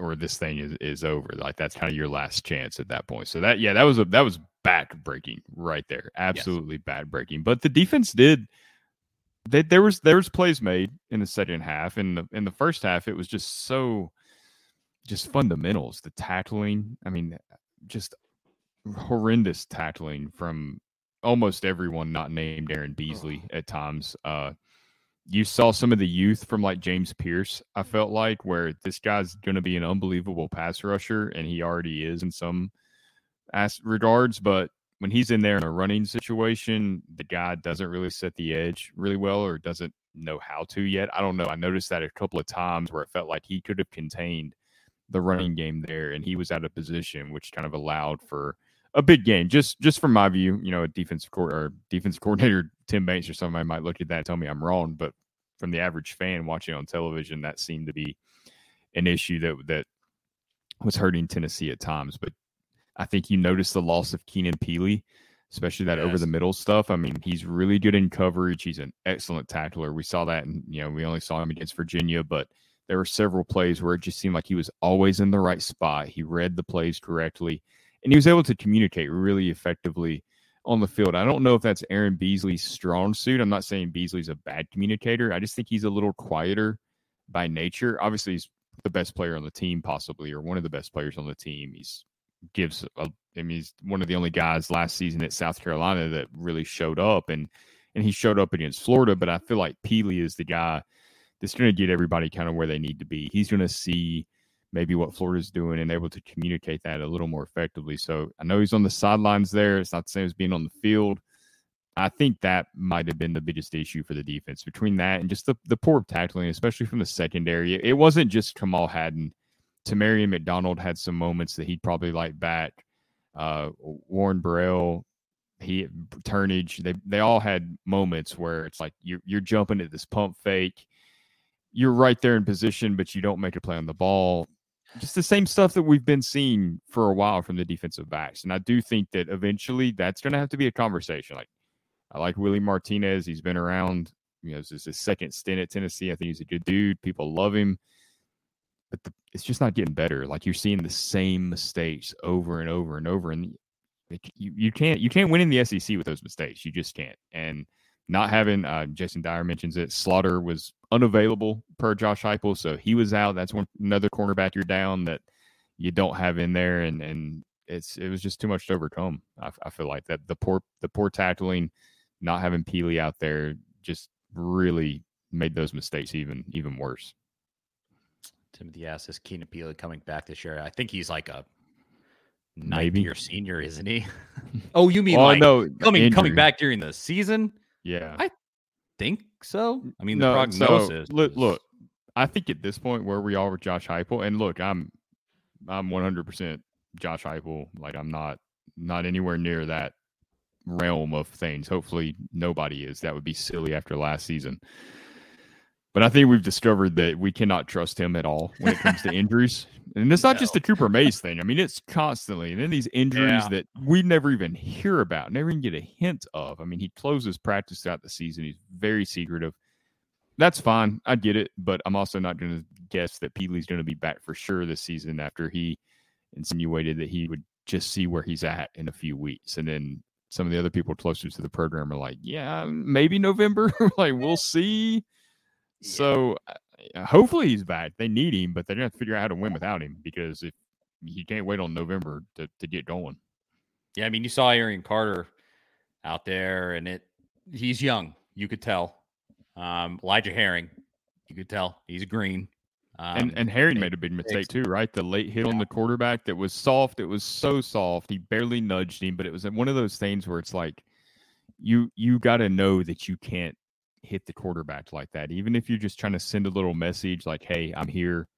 or this thing is, is over. Like that's kind of your last chance at that point. So that yeah, that was a that was back breaking right there. Absolutely back breaking. But the defense did they, there was there was plays made in the second half. In the in the first half, it was just so just fundamentals. The tackling, I mean, just horrendous tackling from almost everyone not named Aaron Beasley at times. Uh you saw some of the youth from like James Pearce, I felt like, where this guy's going to be an unbelievable pass rusher, and he already is in some as regards. But when he's in there in a running situation, the guy doesn't really set the edge really well or doesn't know how to yet. I don't know. I noticed that a couple of times where it felt like he could have contained the running game there, and he was out of position, which kind of allowed for a big game. Just just from my view, you know, a defensive court or defensive coordinator Tim Banks or somebody might look at that and tell me I'm wrong, but from the average fan watching on television, that seemed to be an issue that that was hurting Tennessee at times. But I think you notice the loss of Keenan Pili, especially that over the middle stuff. I mean, he's really good in coverage. He's an excellent tackler. We saw that, and you know, we only saw him against Virginia, but there were several plays where it just seemed like he was always in the right spot. He read the plays correctly, and he was able to communicate really effectively on the field. I don't know if that's Aaron Beasley's strong suit. I'm not saying Beasley's a bad communicator. I just think he's a little quieter by nature. Obviously, he's the best player on the team, possibly, or one of the best players on the team. He's gives. A, I mean, he's one of the only guys last season at South Carolina that really showed up, and and he showed up against Florida. But I feel like Pili is the guy that's going to get everybody kind of where they need to be. He's going to see maybe what Florida's doing and able to communicate that a little more effectively. So I know he's on the sidelines there. It's not the same as being on the field. I think that might have been the biggest issue for the defense between that and just the, the poor tackling, especially from the secondary. It wasn't just Kamal Hadden. Tamarion McDonald had some moments that he'd probably like back. Uh, Warren Burrell, he Turnage, they they all had moments where it's like you're you're jumping at this pump fake. You're right there in position, but you don't make a play on the ball just the same stuff that we've been seeing for a while from the defensive backs. And I do think that eventually that's going to have to be a conversation. Like, I like Willie Martinez. He's been around, you know, this is his second stint at Tennessee. I think he's a good dude. People love him. But the, it's just not getting better. Like you're seeing the same mistakes over and over and over. And it- you, you can't you can't win in the SEC with those mistakes. You just can't. And not having uh, Jason Dyer mentions it. Slaughter was unavailable per Josh Heupel, so he was out. That's one another cornerback you're down that you don't have in there, and and it's it was just too much to overcome. I, I feel like that the poor the poor tackling, not having Pili out there, just really made those mistakes even even worse. Timothy asks, is Keenan Pili coming back this year? I think he's like a ninth Maybe. year senior, isn't he? oh, you mean oh like no, coming coming back during the season? Yeah, I Think so? I mean, the no, prognosis. So, look, look, I think at this point where we are with Josh Heupel, and look, I'm I'm 100 percent Josh Heupel. Like I'm not not anywhere near that realm of things. Hopefully, nobody is. That would be silly after last season. But I think we've discovered that we cannot trust him at all when it comes to injuries. And it's not just the Cooper Mays thing. I mean, it's constantly. And then these injuries Yeah. that we never even hear about, never even get a hint of. I mean, he closes practice out the season. He's very secretive. That's fine. I get it. But I'm also not going to guess that Pili's going to be back for sure this season after he insinuated that he would just see where he's at in a few weeks. And then some of the other people closer to the program are like, yeah, maybe November. like, we'll see. So uh, hopefully he's back. They need him, but they're going to have to figure out how to win without him because if you can't wait on November to, to get going. Yeah, I mean, you saw Arion Carter out there, and it he's young. You could tell. Um, Elijah Herring, you could tell he's green. Um, and and Herring made a big mistake too, right? The late hit on the quarterback that was soft. It was so soft. He barely nudged him, but it was one of those things where it's like you you got to know that you can't hit the quarterback like that, even if you're just trying to send a little message like, "Hey, I'm here,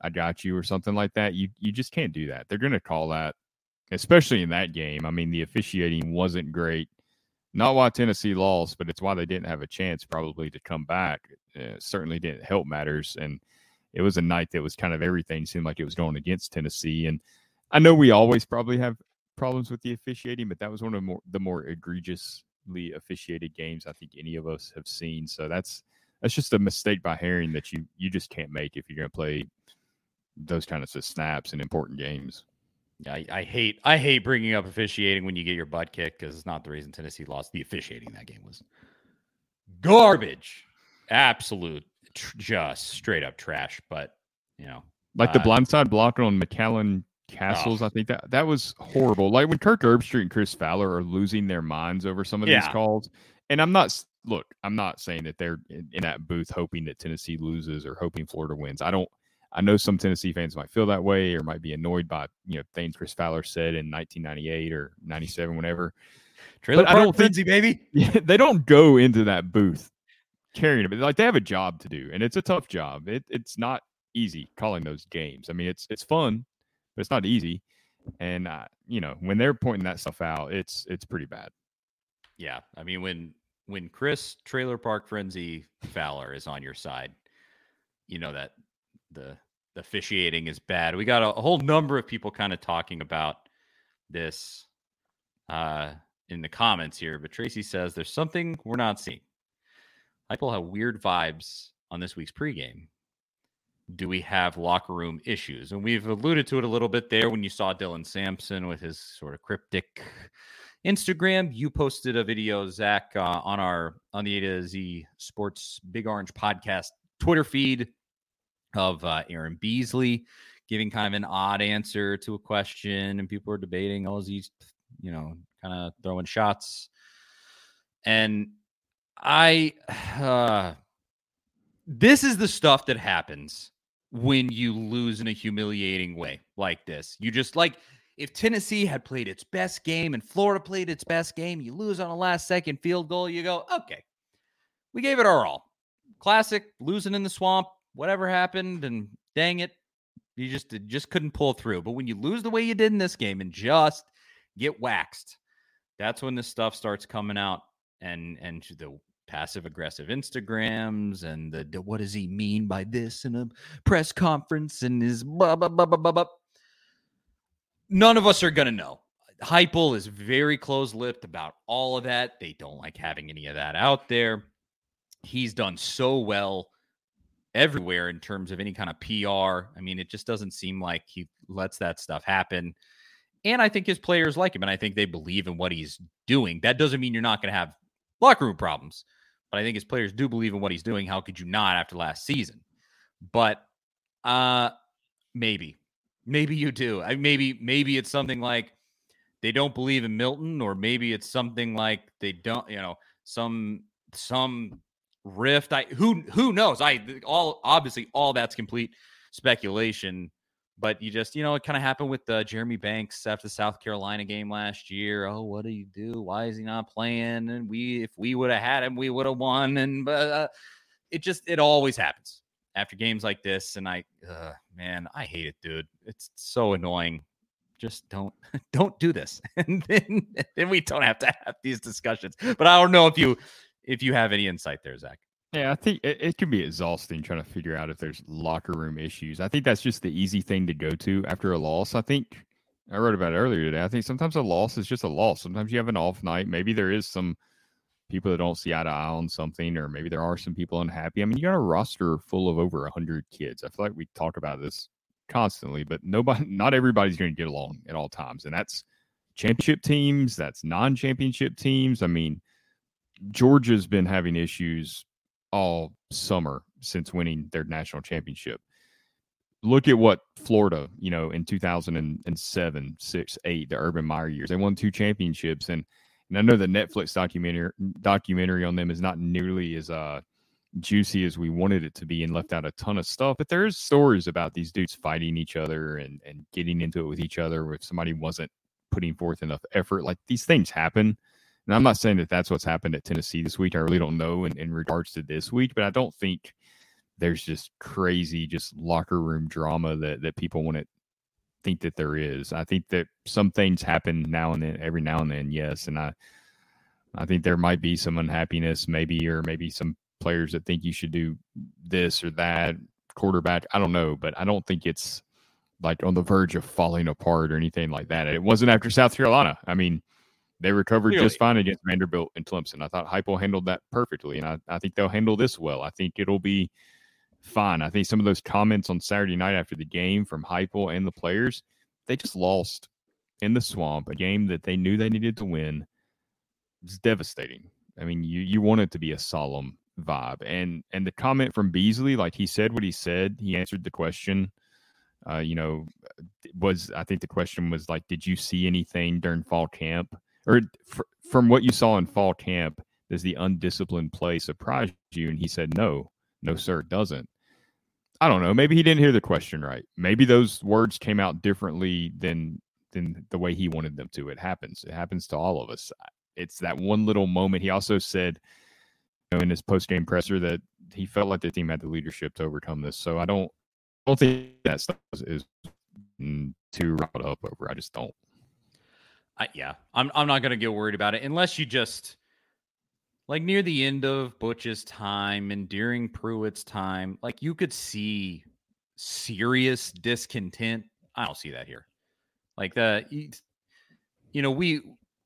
I got you," or something like that. You you just can't do that. They're going to call that, especially in that game. I mean, the officiating wasn't great. Not why Tennessee lost, but it's why they didn't have a chance probably to come back. Uh, certainly didn't help matters and it was a night that was kind of everything seemed like it was going against Tennessee. And I know we always probably have problems with the officiating, but that was one of the more, the more officiated games I think any of us have seen. So that's that's just a mistake by Herring that you you just can't make if you're going to play those kind of snaps in important games. I, I hate I hate bringing up officiating when you get your butt kicked because it's not the reason Tennessee lost. The officiating that game was garbage, absolute, tr- just straight up trash. But you know, like uh, the blindside blocker on McCallan Castles, oh. I think that that was horrible. Like when Kirk Herbstreit and Chris Fowler are losing their minds over some of yeah. these calls, and I'm not look, I'm not saying that they're in, in that booth hoping that Tennessee loses or hoping Florida wins. I don't I know some Tennessee fans might feel that way or might be annoyed by you know things Chris Fowler said in 1998 or 97, whenever. Trailer but I don't frenzy, baby. They don't go into that booth carrying it. Like they have a job to do, and it's a tough job. It, it's not easy calling those games. I mean, it's it's fun, but it's not easy. And uh, you know, when they're pointing that stuff out, it's it's pretty bad. Yeah, I mean when when Chris Trailer Park Frenzy Fowler is on your side, you know that the the officiating is bad. We got a, a whole number of people kind of talking about this uh, in the comments here, but Tracy says there's something we're not seeing. I People have weird vibes on this week's pregame. Do we have locker room issues? And we've alluded to it a little bit there when you saw Dylan Sampson with his sort of cryptic Instagram. You posted a video, Zach, uh, on our on the A to Z Sports Big Orange podcast Twitter feed of uh, Aaron Beasley giving kind of an odd answer to a question, and people were debating, oh, is he, you know, kind of throwing shots? And I, uh, this is the stuff that happens when you lose in a humiliating way like this. You just like, if Tennessee had played its best game and Florida played its best game, you lose on a last second field goal, you go, okay, we gave it our all. Classic losing in the swamp, whatever happened, and dang it, you just just couldn't pull through. But when you lose the way you did in this game and just get waxed, that's when this stuff starts coming out and and the passive aggressive Instagrams and the what does he mean by this in a press conference and his blah blah blah blah blah. blah. None of us are gonna know. Heupel is very close-lipped about all of that. They don't like having any of that out there. He's done so well everywhere in terms of any kind of PR. I mean, it just doesn't seem like he lets that stuff happen. And I think his players like him, and I think they believe in what he's doing. That doesn't mean you're not going to have locker room problems, but I think his players do believe in what he's doing. How could you not after last season? But uh maybe, maybe you do. I maybe maybe it's something like they don't believe in Milton, or maybe it's something like they don't, you know, some some rift. I who who knows? I all obviously all that's complete speculation. But you just, you know, it kind of happened with uh, Jeremy Banks after the South Carolina game last year. Oh, what do you do? Why is he not playing? And we, if we would have had him, we would have won. And uh, it just, it always happens after games like this. And I, uh, man, I hate it, dude. It's so annoying. Just don't, don't do this, and then, then we don't have to have these discussions. But I don't know if you if you have any insight there, Zach. Yeah, I think it, it, can be exhausting trying to figure out if there's locker room issues. I think that's just the easy thing to go to after a loss. I think I wrote about earlier today. I think sometimes a loss is just a loss. Sometimes you have an off night. Maybe there is some people that don't see eye to eye on something, or maybe there are some people unhappy. I mean, you got a roster full of over 100 kids. I feel like we talk about this constantly, but nobody, not everybody's going to get along at all times. And that's championship teams, that's non championship teams. I mean, Georgia's been having issues all summer since winning their national championship. Look at what Florida, you know, in 2007, 6, 8, the Urban Meyer years. They won two championships and and I know the Netflix documentary documentary on them is not nearly as uh juicy as we wanted it to be and left out a ton of stuff, but there's stories about these dudes fighting each other and and getting into it with each other if somebody wasn't putting forth enough effort. Like these things happen and I'm not saying that that's what's happened at Tennessee this week. I really don't know in, in regards to this week, but I don't think there's just crazy, just locker room drama that, that people want to think that there is. I think that some things happen now and then, every now and then, yes. And I, I think there might be some unhappiness, maybe, or maybe some players that think you should do this or that. quarterback. I don't know, but I don't think it's like on the verge of falling apart or anything like that. It wasn't after South Carolina. I mean, they recovered just fine against Vanderbilt and Clemson. I thought Heupel handled that perfectly, and I, I think they'll handle this well. I think it'll be fine. I think some of those comments on Saturday night after the game from Heupel and the players, they just lost in the swamp, a game that they knew they needed to win. It's devastating. I mean, you you want it to be a solemn vibe, and and the comment from Beasley, like he said what he said, he answered the question. Uh, you know, was I think the question was like, did you see anything during fall camp? Or fr- from what you saw in fall camp, does the undisciplined play surprise you? And he said, no, no, sir, it doesn't. I don't know. Maybe he didn't hear the question right. Maybe those words came out differently than than the way he wanted them to. It happens. It happens to all of us. It's that one little moment. He also said you know, in his post game presser that he felt like the team had the leadership to overcome this. So I don't I don't think that stuff is, is mm, too wrapped up over. I just don't. I, yeah, I'm I'm not gonna get worried about it unless you just like near the end of Butch's time and during Pruitt's time, like you could see serious discontent. I don't see that here. Like the you know, we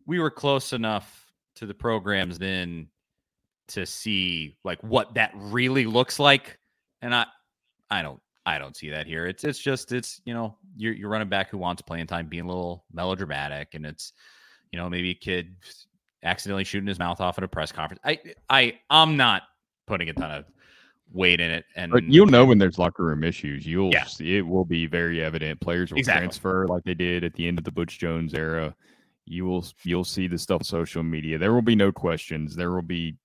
we were close enough to the programs then to see like what that really looks like. And I I don't I don't see that here. It's it's just it's you know you're you're running back who wants playing time, being a little melodramatic, and it's you know maybe a kid accidentally shooting his mouth off at a press conference. I I I'm not putting a ton of weight in it, and but you'll know when there's locker room issues. You'll yeah. see it will be very evident. Players will exactly. transfer like they did at the end of the Butch Jones era. You will you'll see the stuff on social media. There will be no questions. There will be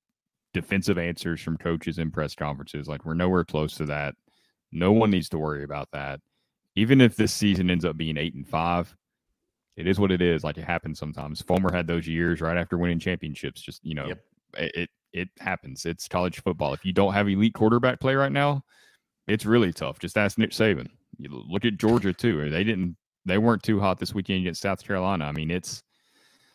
defensive answers from coaches in press conferences. Like we're nowhere close to that. No one needs to worry about that. Even if this season ends up being eight and five, it is what it is. Like it happens sometimes. Fulmer had those years right after winning championships. Just you know, yep. it, it it happens. It's college football. If you don't have elite quarterback play right now, it's really tough. Just ask Nick Saban. You look at Georgia too. They didn't. They weren't too hot this weekend against South Carolina. I mean, it's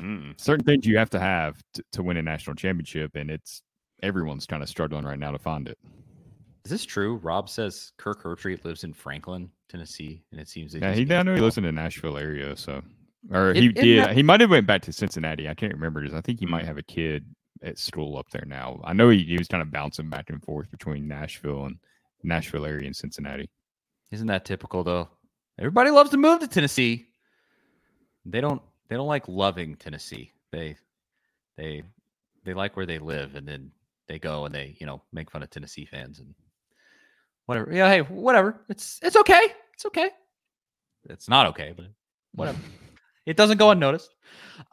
mm. certain things you have to have to, to win a national championship, and it's everyone's kind of struggling right now to find it. Is this true? Rob says Kirk Herbstreit lives in Franklin, Tennessee, and it seems that yeah, he. down he lives in the Nashville area, so or he did. That, he might have went back to Cincinnati. I can't remember. Because I think he might mm. have a kid at school up there now. I know he, he was kind of bouncing back and forth between Nashville and Nashville area and Cincinnati. Isn't that typical though? Everybody loves to move to Tennessee. They don't. They don't like loving Tennessee. They, they, they like where they live, and then they go and they, you know, make fun of Tennessee fans and whatever. Yeah, hey, whatever. It's it's okay. It's okay. It's not okay, but whatever. it doesn't go unnoticed.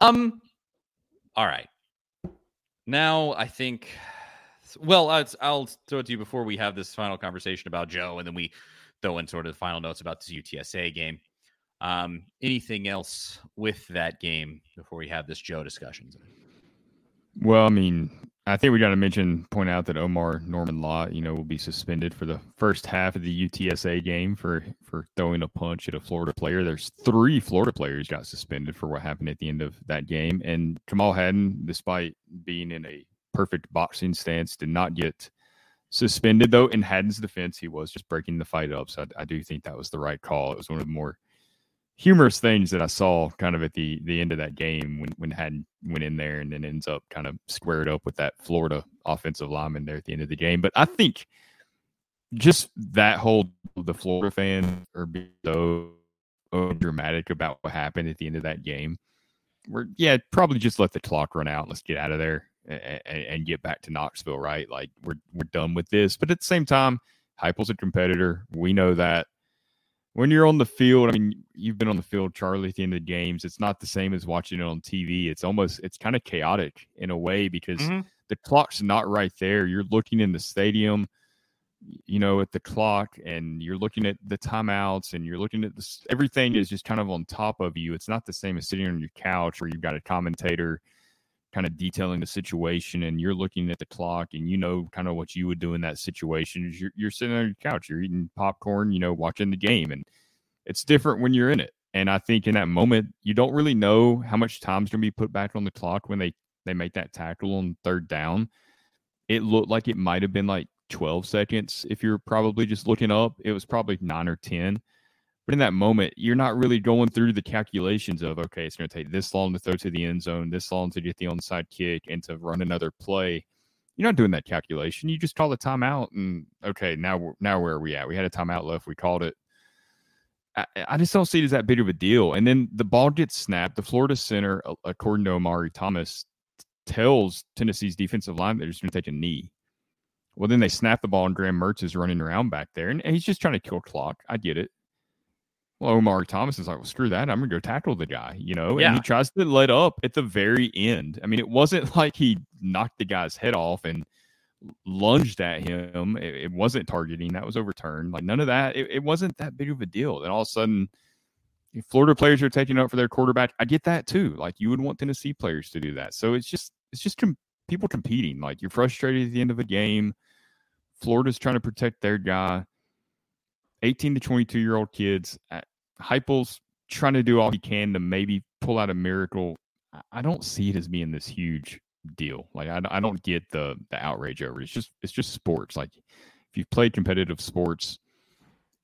Um. All right. Now I think. Well, I'll, I'll throw it to you before we have this final conversation about Joe, and then we throw in sort of the final notes about this UTSA game. Um, anything else with that game before we have this Joe discussion? Well, I mean, I think we got to mention, point out that Omarr Norman-Lott, you know, will be suspended for the first half of the UTSA game for for throwing a punch at a Florida player. There's three Florida players got suspended for what happened at the end of that game, and Kamal Hadden, despite being in a perfect boxing stance, did not get suspended. Though in Hadden's defense, he was just breaking the fight up. So I, I do think that was the right call. It was one of the more humorous things that I saw kind of at the the end of that game when when Hadden went in there and then ends up kind of squared up with that Florida offensive lineman there at the end of the game. But I think just that whole the Florida fans are being so dramatic about what happened at the end of that game. We're yeah, probably just let the clock run out. Let's get out of there and, and get back to Knoxville, right? Like we're we're done with this. But at the same time, Heupel's a competitor. We know that when you're on the field, I mean, you've been on the field, Charlie, at the end of the games. It's not the same as watching it on TV. It's almost, it's kind of chaotic in a way because mm-hmm. the clock's not right there. You're looking in the stadium, you know, at the clock, and you're looking at the timeouts, and you're looking at this. Everything is just kind of on top of you. It's not the same as sitting on your couch where you've got a commentator kind of detailing the situation and you're looking at the clock and you know kind of what you would do in that situation you're, you're sitting on your couch you're eating popcorn you know watching the game and it's different when you're in it and i think in that moment you don't really know how much time's going to be put back on the clock when they they make that tackle on third down it looked like it might have been like 12 seconds if you're probably just looking up. It was probably nine or 10. But in that moment, you're not really going through the calculations of, okay, it's going to take this long to throw to the end zone, this long to get the onside kick, and to run another play. You're not doing that calculation. You just call the timeout, and okay, now now where are we at? We had a timeout left. We called it. I, I just don't see it as that big of a deal. And then the ball gets snapped. The Florida center, according to Omari Thomas, tells Tennessee's defensive line they're just going to take a knee. Well, then they snap the ball, and Graham Mertz is running around back there, and he's just trying to kill clock. I get it. Well, Thomas is like, well, screw that. I'm going to go tackle the guy, you know? Yeah. And he tries to let up at the very end. I mean, it wasn't like he knocked the guy's head off and lunged at him. It, it wasn't targeting. That was overturned. Like, none of that. It, it wasn't that big of a deal. Then all of a sudden, Florida players are taking up for their quarterback. I get that too. Like, you would want Tennessee players to do that. So it's just, it's just com- people competing. Like, you're frustrated at the end of a game. Florida's trying to protect their guy. 18 to 22 year old kids. Heupel's trying to do all he can to maybe pull out a miracle. I don't see it as being this huge deal. Like I, I don't get the the outrage over it. It's just it's just sports. Like if you've played competitive sports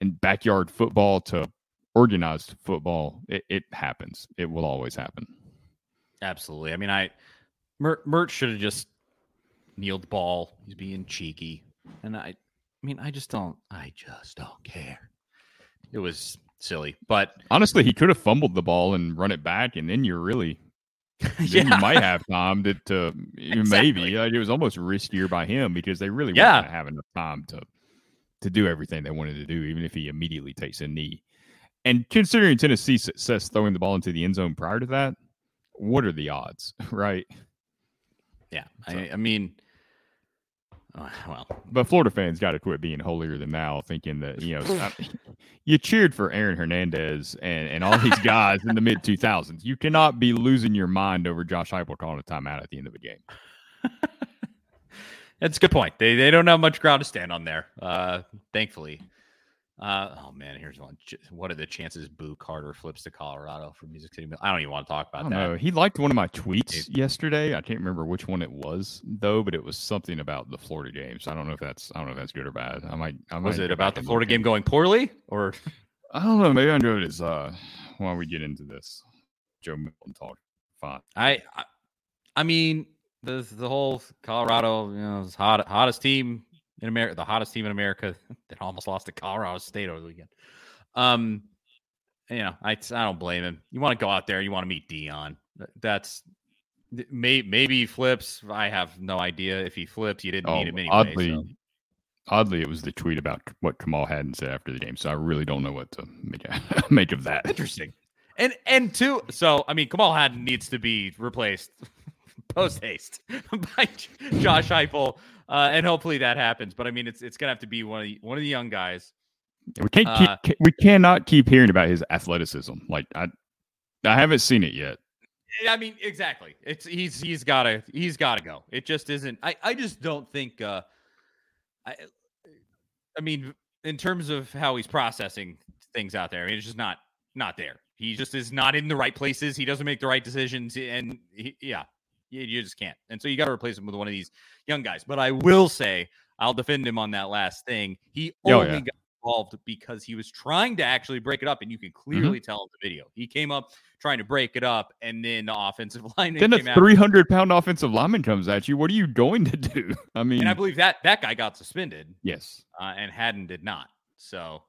and backyard football to organized football, it, it happens. It will always happen. Absolutely. I mean, I Mert, Mert should have just kneeled the ball. He's being cheeky, and I, I mean, I just don't. I just don't care. It was silly. But honestly, he could have fumbled the ball and run it back, and then you're really then yeah. you might have time to, to exactly. maybe like, it was almost riskier by him because they really yeah. weren't having enough time to to do everything they wanted to do, even if he immediately takes a knee. And considering Tennessee's success throwing the ball into the end zone prior to that, what are the odds, right? Yeah, so. I, I mean, well, but Florida fans got to quit being holier than thou, thinking that you know you cheered for Aaron Hernandez and, and all these guys in the mid 2000s. You cannot be losing your mind over Josh Heupel calling a timeout at the end of a game. That's a good point. They they don't have much ground to stand on there. Uh, thankfully, uh, oh man, here's one. What are the chances Boo Carter flips to Colorado for Music City? I don't even want to talk about that. Know. He liked one of my tweets yesterday. I can't remember which one it was though, but it was something about the Florida games. I don't know if that's I don't know if that's good or bad. I might. I might was it about the Florida game going poorly or? I don't know. Maybe I know it is. Uh, while we get into this, Joe Milton talk. Fine. I, I, I mean the the whole Colorado, you know, hot, hottest team in America, the hottest team in America that almost lost to Colorado State over the weekend. Um, you know, I, I don't blame him. You want to go out there, you want to meet Deion. That's may, maybe he flips. I have no idea if he flips. You didn't oh, meet him anyway. Oddly, so. oddly, it was the tweet about what Kamal Hadden said after the game. So I really don't know what to make make of that. Interesting. And and two, so I mean, Kamal Hadden needs to be replaced post haste by Josh Heupel, uh, and hopefully that happens. But I mean, it's it's gonna have to be one of the, one of the young guys. We can't uh, keep, we cannot keep hearing about his athleticism. Like I, I haven't seen it yet. I mean, exactly. It's he's he's gotta he's gotta go. It just isn't. I I just don't think. uh I I mean, in terms of how he's processing things out there, I mean, it's just not not there. He just is not in the right places. He doesn't make the right decisions, and he, yeah, you, you just can't. And so you got to replace him with one of these young guys. But I will say, I'll defend him on that last thing. He oh, only yeah. got involved because he was trying to actually break it up, and you can mm-hmm. clearly mm-hmm. tell in the video. He came up trying to break it up, and then the offensive line. Then a three hundred pound offensive lineman comes at you. What are you going to do? I mean, and I believe that that guy got suspended. Yes, uh, and Hadden did not. So,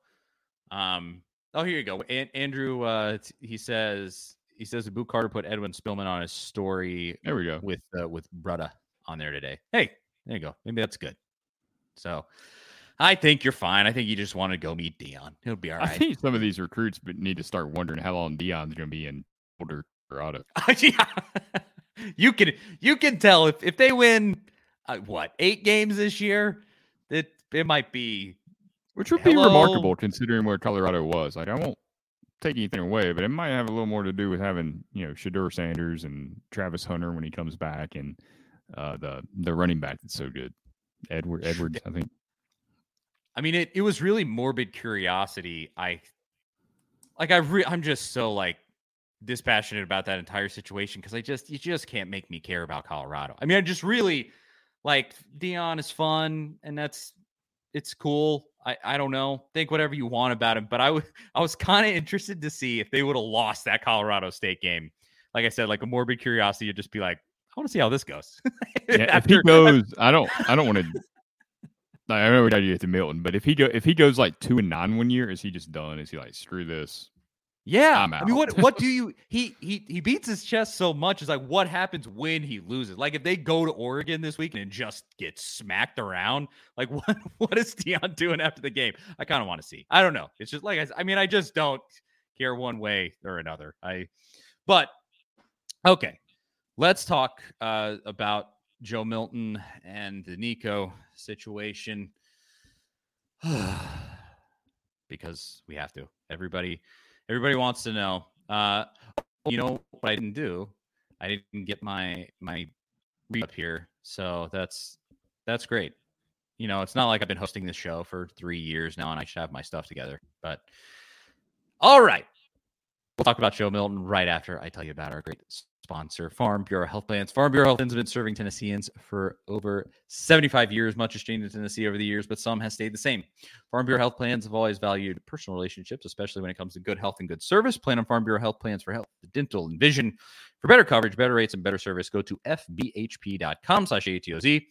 um, oh, here you go. Andrew, uh, he says he says that Boo Carter put Edwin Spillman on his story. There we go with uh, with Brutta on there today. Hey, there you go. Maybe that's good. So I think you're fine. I think you just want to go meet Deion. He'll be all right. I think some of these recruits need to start wondering how long Deion's going to be in Boulder, Colorado. yeah. you can you can tell if if they win uh, what eight games this year, that it, it might be, which would hello. be remarkable considering where Colorado was. Like I won't take anything away, but it might have a little more to do with having you know Shedeur Sanders and Travis Hunter when he comes back, and uh, the the running back that's so good, Edward Edwards, I think. I mean, it it was really morbid curiosity. I like I re- I'm just so like dispassionate about that entire situation because I just you just can't make me care about Colorado. I mean, I just really like Deion is fun, and that's It's cool. I, I don't know. Think whatever you want about him, but I was I was kind of interested to see if they would have lost that Colorado State game. Like I said, like a morbid curiosity, you'd just be like, I want to see how this goes. yeah, After, if he goes, I don't I don't want to. I remember that you at the Milton, but if he go if he goes like two and nine one year, is he just done? Is he like screw this? Yeah, I mean, what what do you? He he he beats his chest so much. Is like, what happens when he loses? Like, if they go to Oregon this week and just get smacked around, like what what is Deion doing after the game? I kind of want to see. I don't know. It's just like I, I mean, I just don't care one way or another. I, but okay, let's talk uh, about Joe Milton and the Nico situation because we have to. Everybody Everybody wants to know. Uh, you know what I didn't do? I didn't get my my read up here, so that's that's great. You know, it's not like I've been hosting this show for three years now, and I should have my stuff together. But all right, we'll talk about Joe Milton right after I tell you about our great sponsor, Farm Bureau Health Plans. Farm Bureau Health Plans have been serving Tennesseans for over 75 years. Much has changed in Tennessee over the years, but some has stayed the same. Farm Bureau Health Plans have always valued personal relationships, especially when it comes to good health and good service. Plan on Farm Bureau Health Plans for health, dental, and vision. For better coverage, better rates, and better service, go to fbhp.com slash ATOZ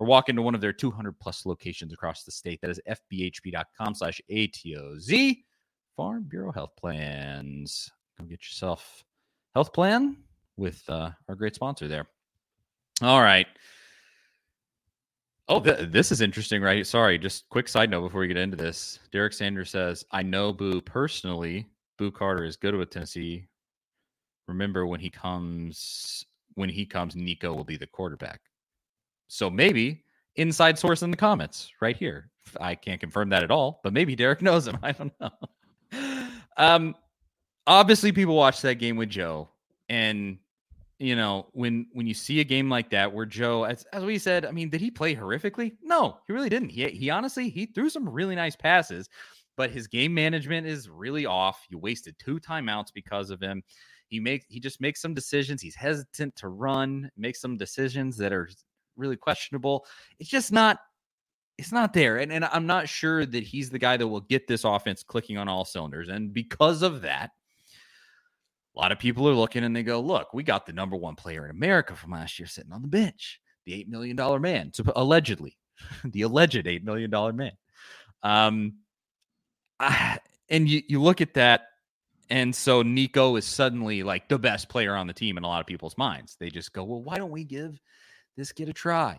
or walk into one of their 200 plus locations across the state. That is fbhp.com slash ATOZ. Farm Bureau Health Plans. Go get yourself health plan with uh, our great sponsor there. All right. Oh, th- this is interesting, right? Sorry, just quick side note before we get into this. Derek Sanders says, I know Boo personally. Boo Carter is good with Tennessee. Remember when he comes, when he comes, Nico will be the quarterback. So maybe inside source in the comments right here. I can't confirm that at all, but maybe Derek knows him. I don't know. um, obviously, people watched that game with Joe, and you know, when when you see a game like that where Joe, as, as we said, I mean, did he play horrifically? No, he really didn't. He he honestly he threw some really nice passes, but his game management is really off. You wasted two timeouts because of him. He makes he just makes some decisions. He's hesitant to run, makes some decisions that are really questionable. It's just not it's not there. And, and I'm not sure that he's the guy that will get this offense clicking on all cylinders. And because of that, a lot of people are looking and they go, look, we got the number one player in America from last year sitting on the bench, the $8 million man, so allegedly, the alleged $8 million man. Um, I, and you, you look at that, and so Nico is suddenly like the best player on the team in a lot of people's minds. They just go, well, why don't we give this kid a try?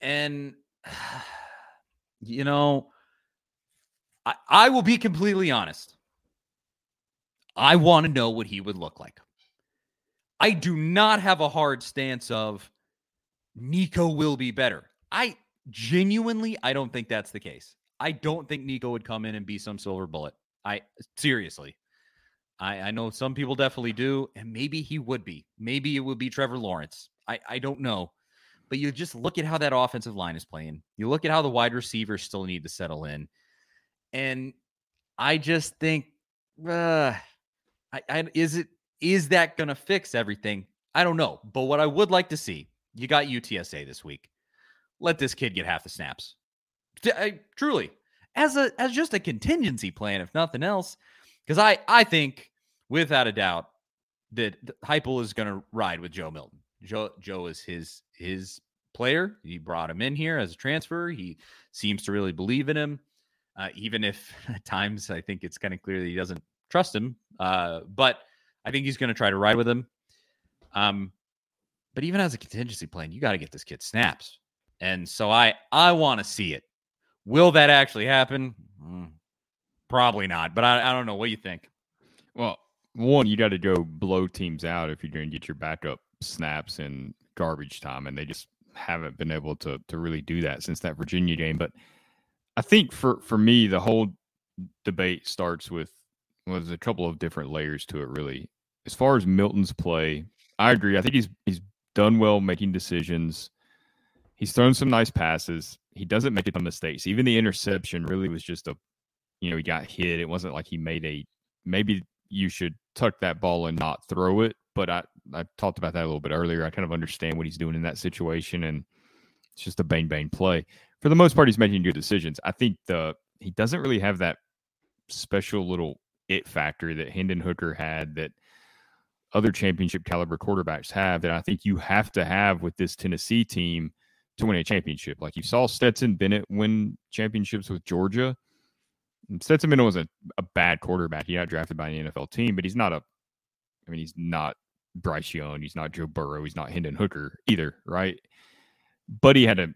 And, you know, I, I will be completely honest. I want to know what he would look like. I do not have a hard stance of Nico will be better. I genuinely I don't think that's the case. I don't think Nico would come in and be some silver bullet. I seriously. I, I know some people definitely do, and maybe he would be. Maybe it would be Trevor Lawrence. I, I don't know. But you just look at how that offensive line is playing. You look at how the wide receivers still need to settle in. And I just think uh, I, I, is it is that going to fix everything? I don't know. But what I would like to see, you got UTSA this week. Let this kid get half the snaps. I, truly, as a as just a contingency plan, if nothing else, because I I think without a doubt that Heupel is going to ride with Joe Milton. Joe Joe is his his player. He brought him in here as a transfer. He seems to really believe in him, uh, even if at times I think it's kind of clear that he doesn't trust him. Uh, but I think he's going to try to ride with him. Um, but even as a contingency plan, you got to get this kid snaps, and so I I want to see it. Will that actually happen? Mm, probably not. But I, I don't know. What you think? Well, one, you got to go blow teams out if you're going to get your backup snaps in garbage time, and they just haven't been able to to really do that since that Virginia game. But I think for for me, the whole debate starts with well, there's a couple of different layers to it, really. As far as Milton's play, I agree. I think he's he's done well making decisions. He's thrown some nice passes. He doesn't make a ton of mistakes. Even the interception really was just a, you know, he got hit. It wasn't like he made a. Maybe you should tuck that ball and not throw it. But I I talked about that a little bit earlier. I kind of understand what he's doing in that situation, and it's just a bang bang play. for the most part, he's making good decisions. I think the he doesn't really have that special little it factor that Hendon Hooker had that other championship caliber quarterbacks have that I think you have to have with this Tennessee team to win a championship. Like you saw Stetson Bennett win championships with Georgia. Stetson Bennett was a, a bad quarterback. He got drafted by an NFL team, but he's not a I mean, he's not Bryce Young, he's not Joe Burrow, he's not Hendon Hooker either, right? But he had a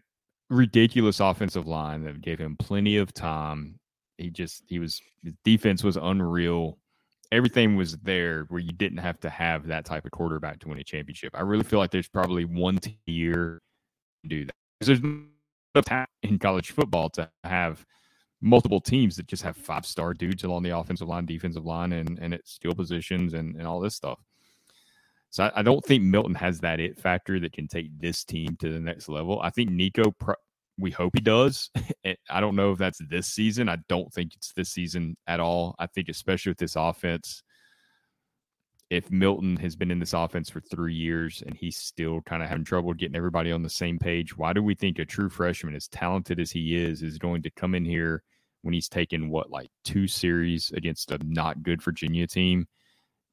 ridiculous offensive line that gave him plenty of time. He just he was his defense was unreal. Everything was there where you didn't have to have that type of quarterback to win a championship. I really feel like there's probably one year to do that. There's no time in college football to have multiple teams that just have five star dudes along the offensive line, defensive line, and and at skill positions and, and all this stuff. So I, I, don't think Milton has that it factor that can take this team to the next level. I think Nico, we hope he does. I don't know if that's this season. I don't think it's this season at all. I think especially with this offense, if Milton has been in this offense for three years and he's still kind of having trouble getting everybody on the same page, why do we think a true freshman, as talented as he is, is going to come in here when he's taken what like two series against a not good Virginia team,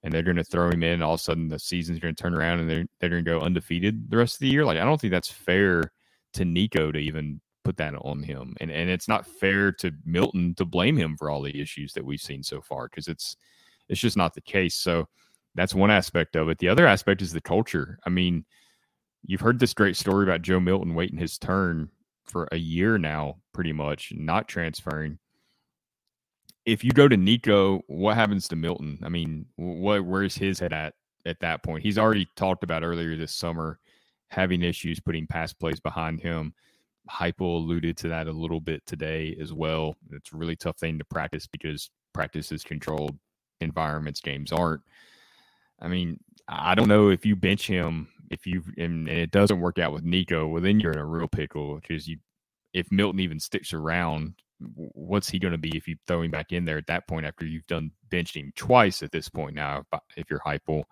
and they're going to throw him in. All of a sudden, the season's going to turn around and they're they're going to go undefeated the rest of the year. Like I don't think that's fair to Nico to even put that on him, and and it's not fair to Milton to blame him for all the issues that we've seen so far because it's it's just not the case. So that's one aspect of it. The other aspect is the culture. I mean, you've heard this great story about Joe Milton waiting his turn for a year now, pretty much, not transferring. If you go to Nico, what happens to Milton? I mean, what where's his head at at that point? He's already talked about earlier this summer having issues putting pass plays behind him. Heupel alluded to that a little bit today as well. It's a really tough thing to practice because practice is controlled environments, games aren't. I mean, I don't know if you bench him if you and, it doesn't work out with Nico, well then you're in a real pickle because you if Milton even sticks around, what's he going to be if you throw him back in there at that point after you've done benching twice at this point now if you're Heupel.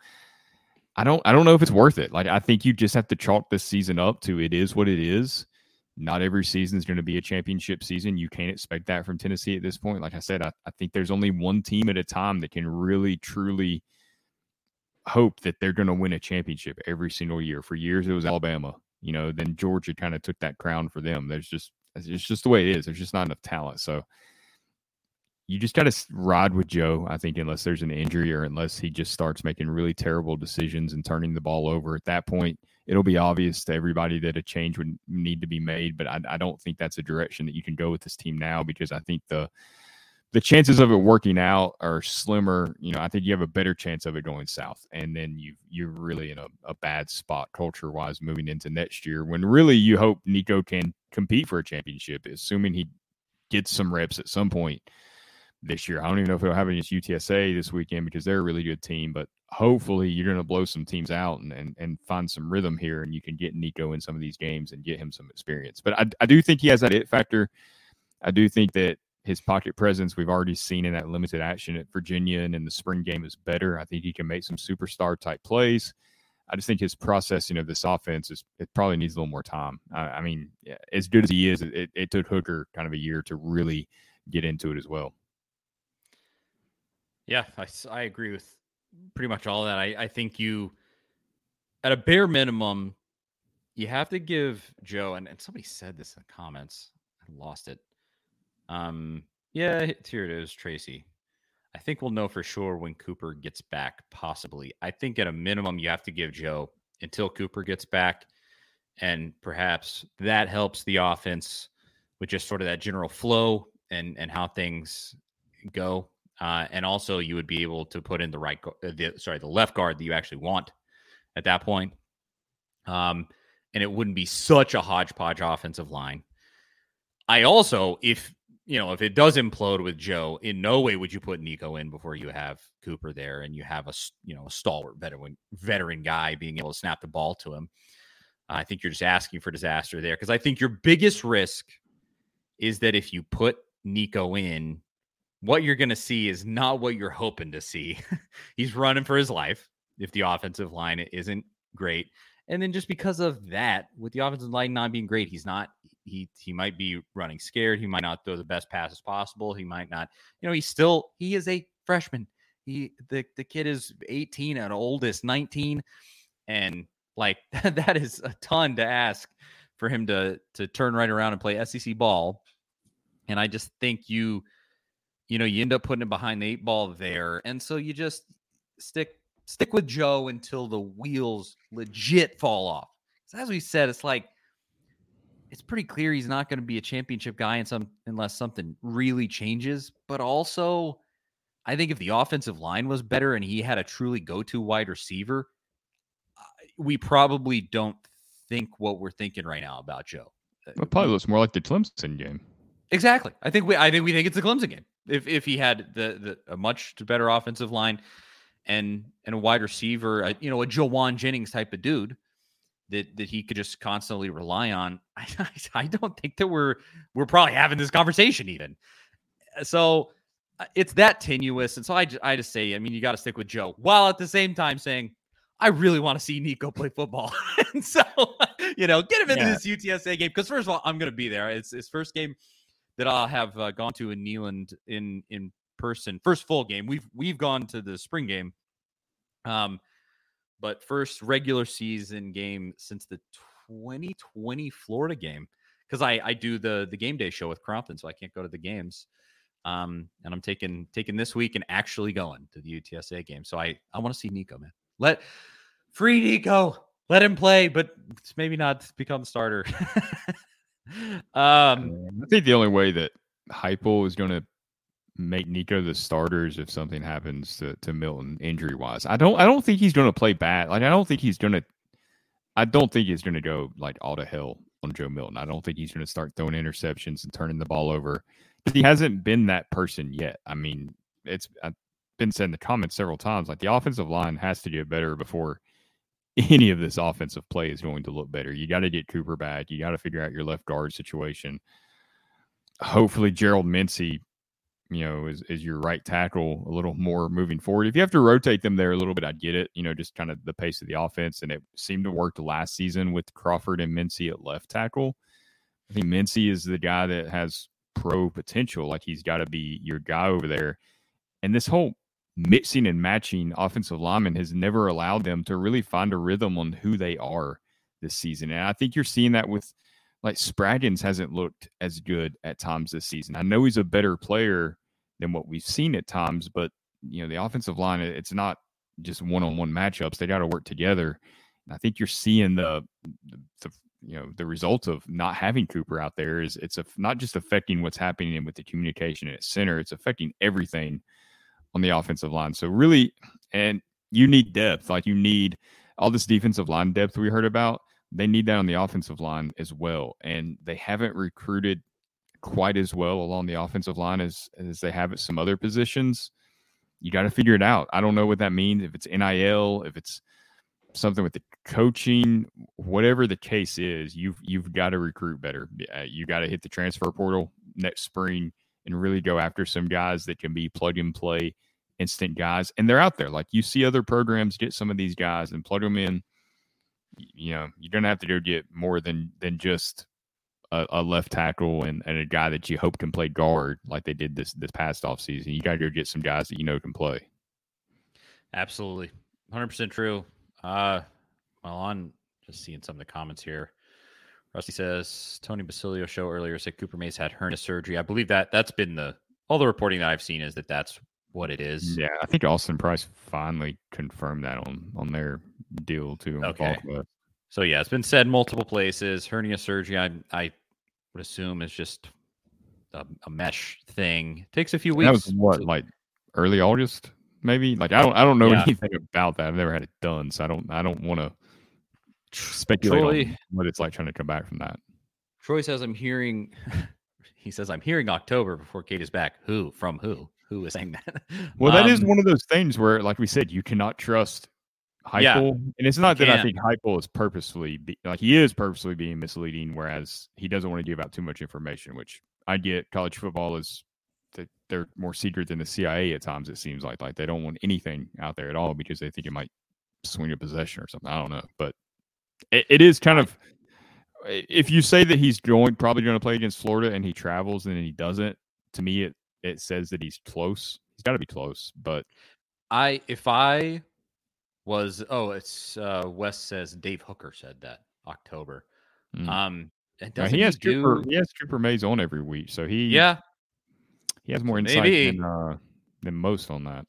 I don't I don't know if it's worth it. Like I think you just have to chalk this season up to it is what it is. Not every season is going to be a championship season. You can't expect that from Tennessee at this point. Like I said, I, I think there's only one team at a time that can really truly hope that they're going to win a championship every single year. For years, it was Alabama. You know, then Georgia kind of took that crown for them. There's just it's just the way it is. There's just not enough talent. So you just got to ride with Joe. I think unless there's an injury or unless he just starts making really terrible decisions and turning the ball over. At that point, it'll be obvious to everybody that a change would need to be made. But I, I don't think that's a direction that you can go with this team now because I think the the chances of it working out are slimmer. You know, I think you have a better chance of it going south, and then you you're really in a, a bad spot culture wise moving into next year. When really you hope Nico can compete for a championship, assuming he gets some reps at some point this year. I don't even know if he'll have against UTSA this weekend because they're a really good team, but hopefully you're going to blow some teams out and, and, and find some rhythm here and you can get Nico in some of these games and get him some experience. But I, I do think he has that it factor. I do think that his pocket presence we've already seen in that limited action at Virginia and in the spring game is better. I think he can make some superstar type plays. I just think his processing of this offense is it probably needs a little more time. I, I mean, as good as he is, it, it took Hooker kind of a year to really get into it as well. Yeah, I, I agree with pretty much all that. I, I think you, at a bare minimum, you have to give Joe, and, and somebody said this in the comments. I lost it. Um, yeah, here it is, Tracy. I think we'll know for sure when Cooper gets back, possibly. I think at a minimum, you have to give Joe until Cooper gets back. And perhaps that helps the offense with just sort of that general flow and, and how things go. Uh, and also, you would be able to put in the right, uh, the, sorry, the left guard that you actually want at that point. Um, and it wouldn't be such a hodgepodge offensive line. I also, if you know, if it does implode with Joe, in no way would you put Nico in before you have Cooper there and you have a you know a stalwart veteran veteran guy being able to snap the ball to him. I think you're just asking for disaster there because I think your biggest risk is that if you put Nico in, what you're going to see is not what you're hoping to see. He's running for his life if the offensive line isn't great. And then just because of that, with the offensive line not being great, he's not he he might be running scared. He might not throw the best passes possible. He might not, you know, he's still he is a freshman. He the the kid is 18 at oldest 19, and like that is a ton to ask for him to to turn right around and play SEC ball. And I just think you, you know, you end up putting it behind the eight ball there, and so you just stick stick with Joe until the wheels legit fall off. as we said, it's like it's pretty clear he's not going to be a championship guy in some unless something really changes. But also, I think if the offensive line was better and he had a truly go-to wide receiver, we probably don't think what we're thinking right now about Joe. Uh, it probably looks more like the Clemson game. Exactly. I think we I think we think it's the Clemson game. If if he had the, the a much better offensive line and and a wide receiver, a, you know, a Jauan Jennings type of dude, that that he could just constantly rely on. I, I don't think that we're we're probably having this conversation even. So uh, it's that tenuous, and so I I just say, I mean, you got to stick with Joe, while at the same time saying, I really want to see Nico play football, and so you know, get him into yeah. this UTSA game because first of all, I'm going to be there. It's his first game that I'll have uh, gone to in Neyland in in person. First full game. We've we've gone to the spring game. Um, but first regular season game since the 2020 Florida game because I I do the the game day show with Crompton, so I can't go to the games. Um, and I'm taking taking this week and actually going to the UTSA game. So I I want to see Nico, man. Let free Nico, let him play, but maybe not become starter. um, I think the only way that Heupel is going to make Nico the starters if something happens to, to Milton injury wise. I don't I don't think he's gonna play bad. Like I don't think he's gonna I don't think he's gonna go like all to hell on Joe Milton. I don't think he's gonna start throwing interceptions and turning the ball over. He hasn't been that person yet. I mean, it's I've been said in the comments several times, like the offensive line has to get better before any of this offensive play is going to look better. You got to get Cooper back. You got to figure out your left guard situation. Hopefully, Gerald Mincey you know, is, is your right tackle a little more moving forward. If you have to rotate them there a little bit, I get it. You know, just kind of the pace of the offense, and it seemed to work last season with Crawford and Mincey at left tackle. I think Mincey is the guy that has pro potential. Like he's got to be your guy over there. And this whole mixing and matching offensive lineman has never allowed them to really find a rhythm on who they are this season. And I think you're seeing that with like Spraggins hasn't looked as good at times this season. I know he's a better player than what we've seen at times, but you know the offensive line it's not just one-on-one matchups. They got to work together. And I think you're seeing the, the, the you know the result of not having Cooper out there is it's a, not just affecting what's happening with the communication at center. It's affecting everything on the offensive line. So really, and you need depth. Like you need all this defensive line depth we heard about they need that on the offensive line as well. And they haven't recruited quite as well along the offensive line as as they have at some other positions. You got to figure it out. I don't know what that means. If it's NIL, if it's something with the coaching, whatever the case is, you've you've got to recruit better. You got to hit the transfer portal next spring and really go after some guys that can be plug and play instant guys. And they're out there. Like you see other programs get some of these guys and plug them in you know, you're gonna have to go get more than than just a, a, left tackle and, and a guy that you hope can play guard like they did this this past off season. You got to go get some guys that you know can play. Absolutely, hundred percent true. Uh, well, on just seeing some of the comments here. Rusty says Tony Basilio show earlier said Cooper Mays had hernia surgery. I believe that that's been the all the reporting that I've seen is that that's what it is. Yeah, I think Austin Price finally confirmed that on on their deal too. Okay. So yeah, it's been said multiple places. Hernia surgery, I I would assume is just a, a mesh thing. takes a few weeks. That was what, like early August, maybe. Like I don't I don't know yeah. anything about that. I've never had it done, so I don't I don't want to speculate Troy, what it's like trying to come back from that. Troy says I'm hearing. he says I'm hearing October before Kate is back. Who from who? Who is saying that? Well, um, that is um, one of those things where, like we said, you cannot trust Heupel, yeah, and it's not that I think Heupel is purposefully be, like he is purposely being misleading, whereas he doesn't want to give out too much information. Which I get. College football is they're more secret than the CIA at times. It seems like like they don't want anything out there at all because they think it might swing a possession or something. I don't know, but it, it is kind of if you say that he's going probably going to play against Florida and he travels and he doesn't, to me it it says that he's close. He's got to be close, but I if I was oh it's uh West says Dave Hooker said that October. mm. Um and Now, doesn't he has do Trooper, he has Trooper Mays on every week, so he yeah he has more insight maybe. than uh, than most on that.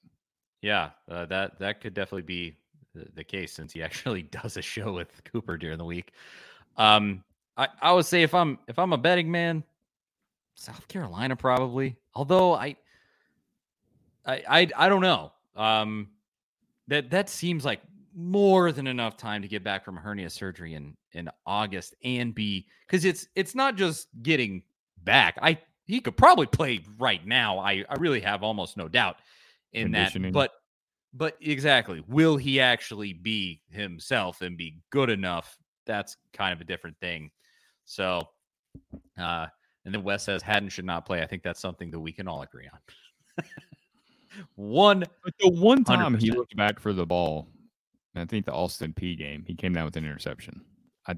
yeah uh, that that could definitely be the, case since he actually does a show with Cooper during the week. Um I I would say if I'm if I'm a betting man, South Carolina probably. Although I I I, I don't know. Um that that seems like more than enough time to get back from hernia surgery in in August and be because it's it's not just getting back. I he could probably play right now. I I really have almost no doubt in that. But but exactly, will he actually be himself and be good enough? That's kind of a different thing. So, uh, and then Wes says Hadden should not play. I think that's something that we can all agree on. One But the one time he 100%. looked back for the ball, and I think the Austin Peay game, he came down with an interception. I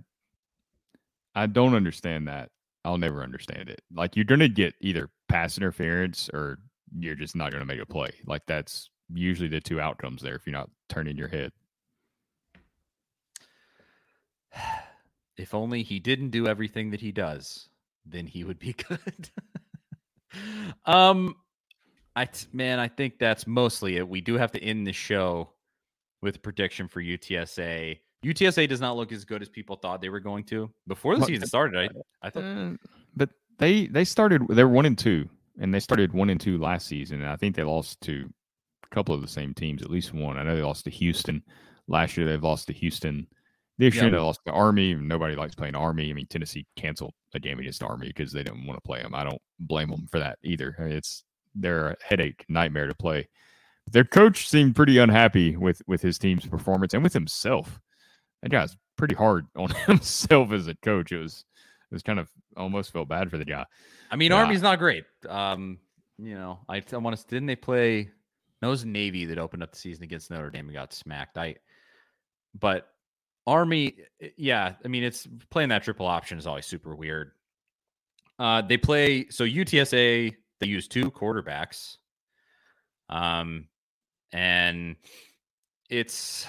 I don't understand that. I'll never understand it. Like you're gonna get either pass interference or you're just not gonna make a play. Like that's usually the two outcomes there if you're not turning your head. if only he didn't do everything that he does, then he would be good. um, I man, I think that's mostly it. We do have to end the show with a prediction for UTSA. UTSA does not look as good as people thought they were going to before the season started. I I thought Uh, but they they started they were one and two, and they started one and two last season. And I think they lost to couple of the same teams, at least one. I know they lost to Houston last year. They've lost to Houston this year. They lost to Army. Nobody likes playing Army. I mean, Tennessee canceled a game against Army because they didn't want to play them. I don't blame them for that either. It's they're a headache nightmare to play. Their coach seemed pretty unhappy with with his team's performance and with himself. That guy's pretty hard on himself as a coach. It was it was kind of almost felt bad for the guy. I mean, Yeah. Army's not great. Um, you know, I, I want to. Didn't they play? It was Navy that opened up the season against Notre Dame and got smacked. I, but Army, eh, yeah. I mean, it's playing that triple option is always super weird. Uh, they play so UTSA. They use two quarterbacks. Um, and it's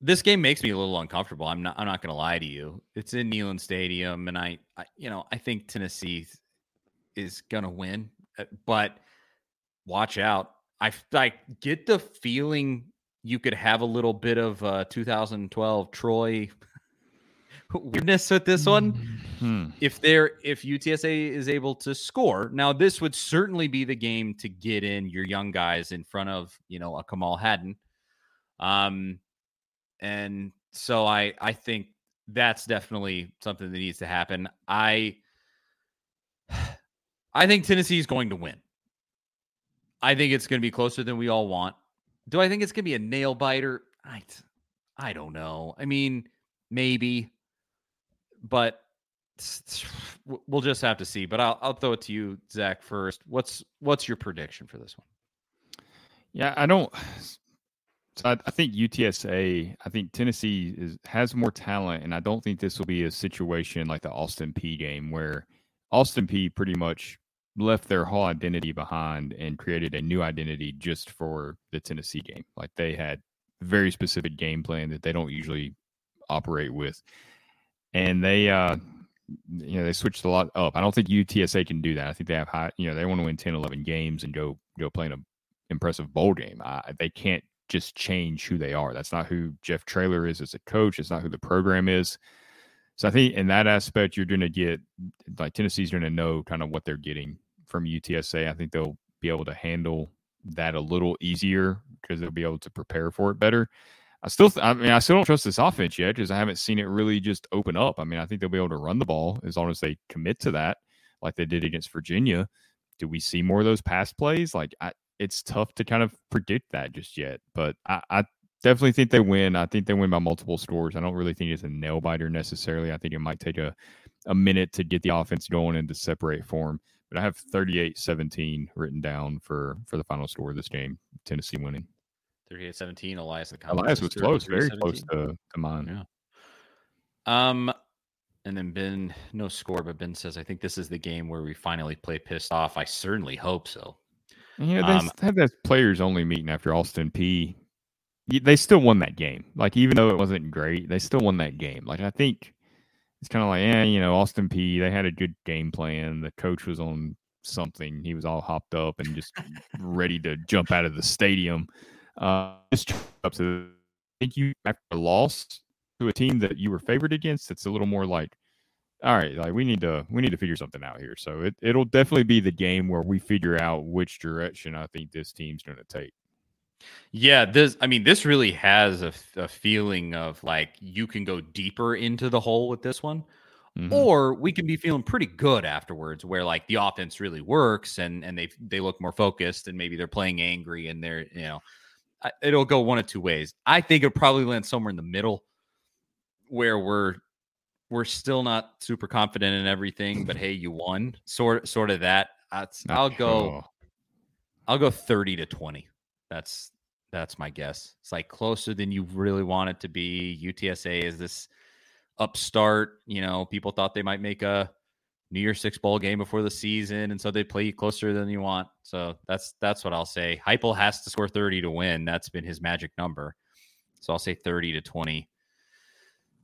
this game makes me a little uncomfortable. I'm not. I'm not going to lie to you. It's in Neyland Stadium, and I, I you know, I think Tennessee is going to win, uh, but watch out. I I get the feeling you could have a little bit of uh, 2012 Troy weirdness with this one Hmm. if they're if UTSA is able to score. Now, this would certainly be the game to get in your young guys in front of you know a Kamal Hadden, um, and so I I think that's definitely something that needs to happen. I I think Tennessee is going to win. I think it's going to be closer than we all want. Do I think it's going to be a nail biter? I I don't know. I mean, maybe, but we'll just have to see. But I'll I'll throw it to you, Zach. First, what's what's your prediction for this one? Yeah, I don't. So I, I think UTSA. I think Tennessee is, has more talent, and I don't think this will be a situation like the Austin Peay game where Austin Peay pretty much left their whole identity behind and created a new identity just for the Tennessee game. Like they had very specific game plan that they don't usually operate with, and they uh you know they switched a lot up. I don't think UTSA can do that. I think they have high. You know they want to win 10, 11 games and go go play in a impressive bowl game. I, they can't just change who they are. That's not who Jeff Traylor is as a coach. It's not who the program is. So I think in that aspect, you're going to get like Tennessee's going to know kind of what they're getting from UTSA. I think they'll be able to handle that a little easier because they'll be able to prepare for it better. I still, th- I mean, I still don't trust this offense yet because I haven't seen it really just open up. I mean, I think they'll be able to run the ball as long as they commit to that, like they did against Virginia. Do we see more of those pass plays? Like, I, it's tough to kind of predict that just yet, but I, I definitely think they win. I think they win by multiple scores. I don't really think it's a nail biter necessarily. I think it might take a, a minute to get the offense going and to separate form. But I have 38-17 written down for for the final score of this game. Tennessee winning. 38-17, Elias. The Elias was close, very close to, to mine. Yeah. Um, and then Ben, no score, but Ben says, I think this is the game where we finally play pissed off. I certainly hope so. Yeah, they um, that players only meeting after Austin Peay. They still won that game. Like, even though it wasn't great, they still won that game. Like, I think it's kind of like, yeah, you know, Austin Peay. they had a good game plan. The coach was on something. He was all hopped up and just ready to jump out of the stadium. Uh, just up to, I think you, after a loss to a team that you were favored against, it's a little more like, all right, like we need to we need to figure something out here. So it it'll definitely be the game where we figure out which direction I think this team's going to take. Yeah, this I mean this really has a, a feeling of like you can go deeper into the hole with this one. Mm-hmm. Or we can be feeling pretty good afterwards, where like the offense really works and and they they look more focused and maybe they're playing angry and they're you know it'll go one of two ways. I think it'll probably land somewhere in the middle, where we're we're still not super confident in everything, but hey, you won. Sort sort of that. I'll go. I'll go thirty to twenty. That's that's my guess. It's like closer than you really want it to be. UTSA is this upstart. You know, people thought they might make a New Year's Six bowl game before the season, and so they play closer than you want. So that's that's what I'll say. Heupel has to score thirty to win. That's been his magic number. So I'll say thirty to twenty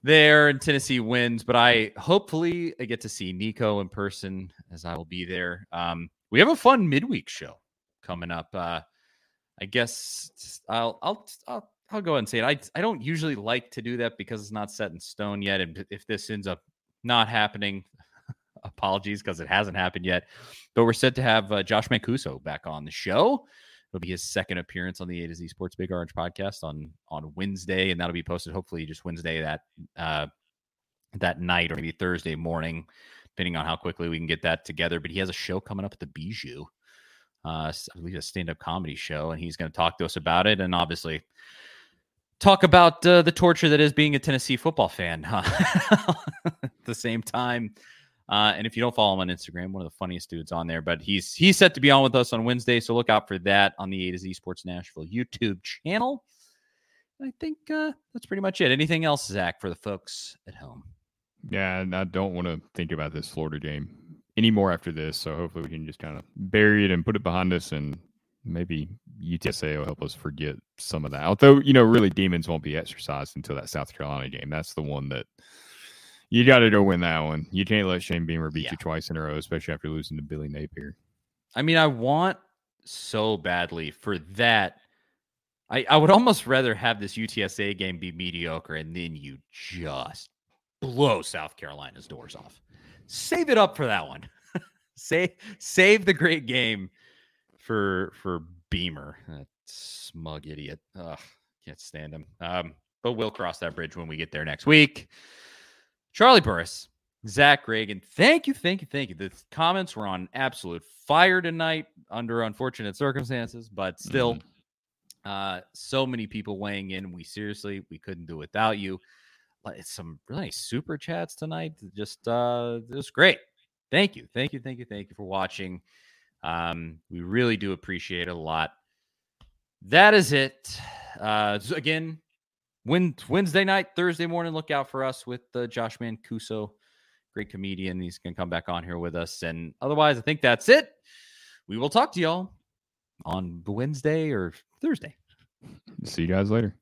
there and Tennessee wins, but I hopefully I get to see Nico in person as I will be there. Um, we have a fun midweek show coming up. Uh, I guess I'll I'll I'll I'll go ahead and say it. I I don't usually like to do that because it's not set in stone yet. And if this ends up not happening, apologies because it hasn't happened yet. But we're set to have uh, Josh Mancuso back on the show. It'll be his second appearance on the A to Z Sports Big Orange podcast on on Wednesday, and that'll be posted hopefully just Wednesday that uh, that night or maybe Thursday morning, depending on how quickly we can get that together. But he has a show coming up at the Bijou, uh, I believe a stand up comedy show, and he's going to talk to us about it, and obviously talk about uh, the torture that is being a Tennessee football fan. Huh? at the same time, uh, and if you don't follow him on Instagram, one of the funniest dudes on there. But he's he's set to be on with us on Wednesday, so look out for that on the A to Z Sports Nashville YouTube channel. I think uh, that's pretty much it. Anything else, Zach, for the folks at home? Yeah, I don't want to think about this Florida game anymore after this. So hopefully we can just kind of bury it and put it behind us, and maybe UTSA will help us forget some of that. Although you know, really, demons won't be exercised until that South Carolina game. That's the one that you got to go win that one. You can't let Shane Beamer beat yeah. you twice in a row, especially after losing to Billy Napier. I mean, I want so badly for that. I, I would almost rather have this UTSA game be mediocre and then you just blow South Carolina's doors off. Save it up for that one. save save the great game for for Beamer. That smug idiot. Ugh, can't stand him. Um, but we'll cross that bridge when we get there next week. Charlie Burris, Zach Reagan, thank you, thank you, thank you. The comments were on absolute fire tonight under unfortunate circumstances, but still, mm-hmm. uh, so many people weighing in. We seriously, we couldn't do without you. Some really nice super chats tonight. Just, uh, it was great. Thank you, thank you, thank you, thank you for watching. Um, we really do appreciate it a lot. That is it. Uh, again, Wednesday night, Thursday morning, look out for us with uh, Josh Mancuso, great comedian. He's going to come back on here with us. And otherwise, I think that's it. We will talk to y'all on Wednesday or Thursday. See you guys later.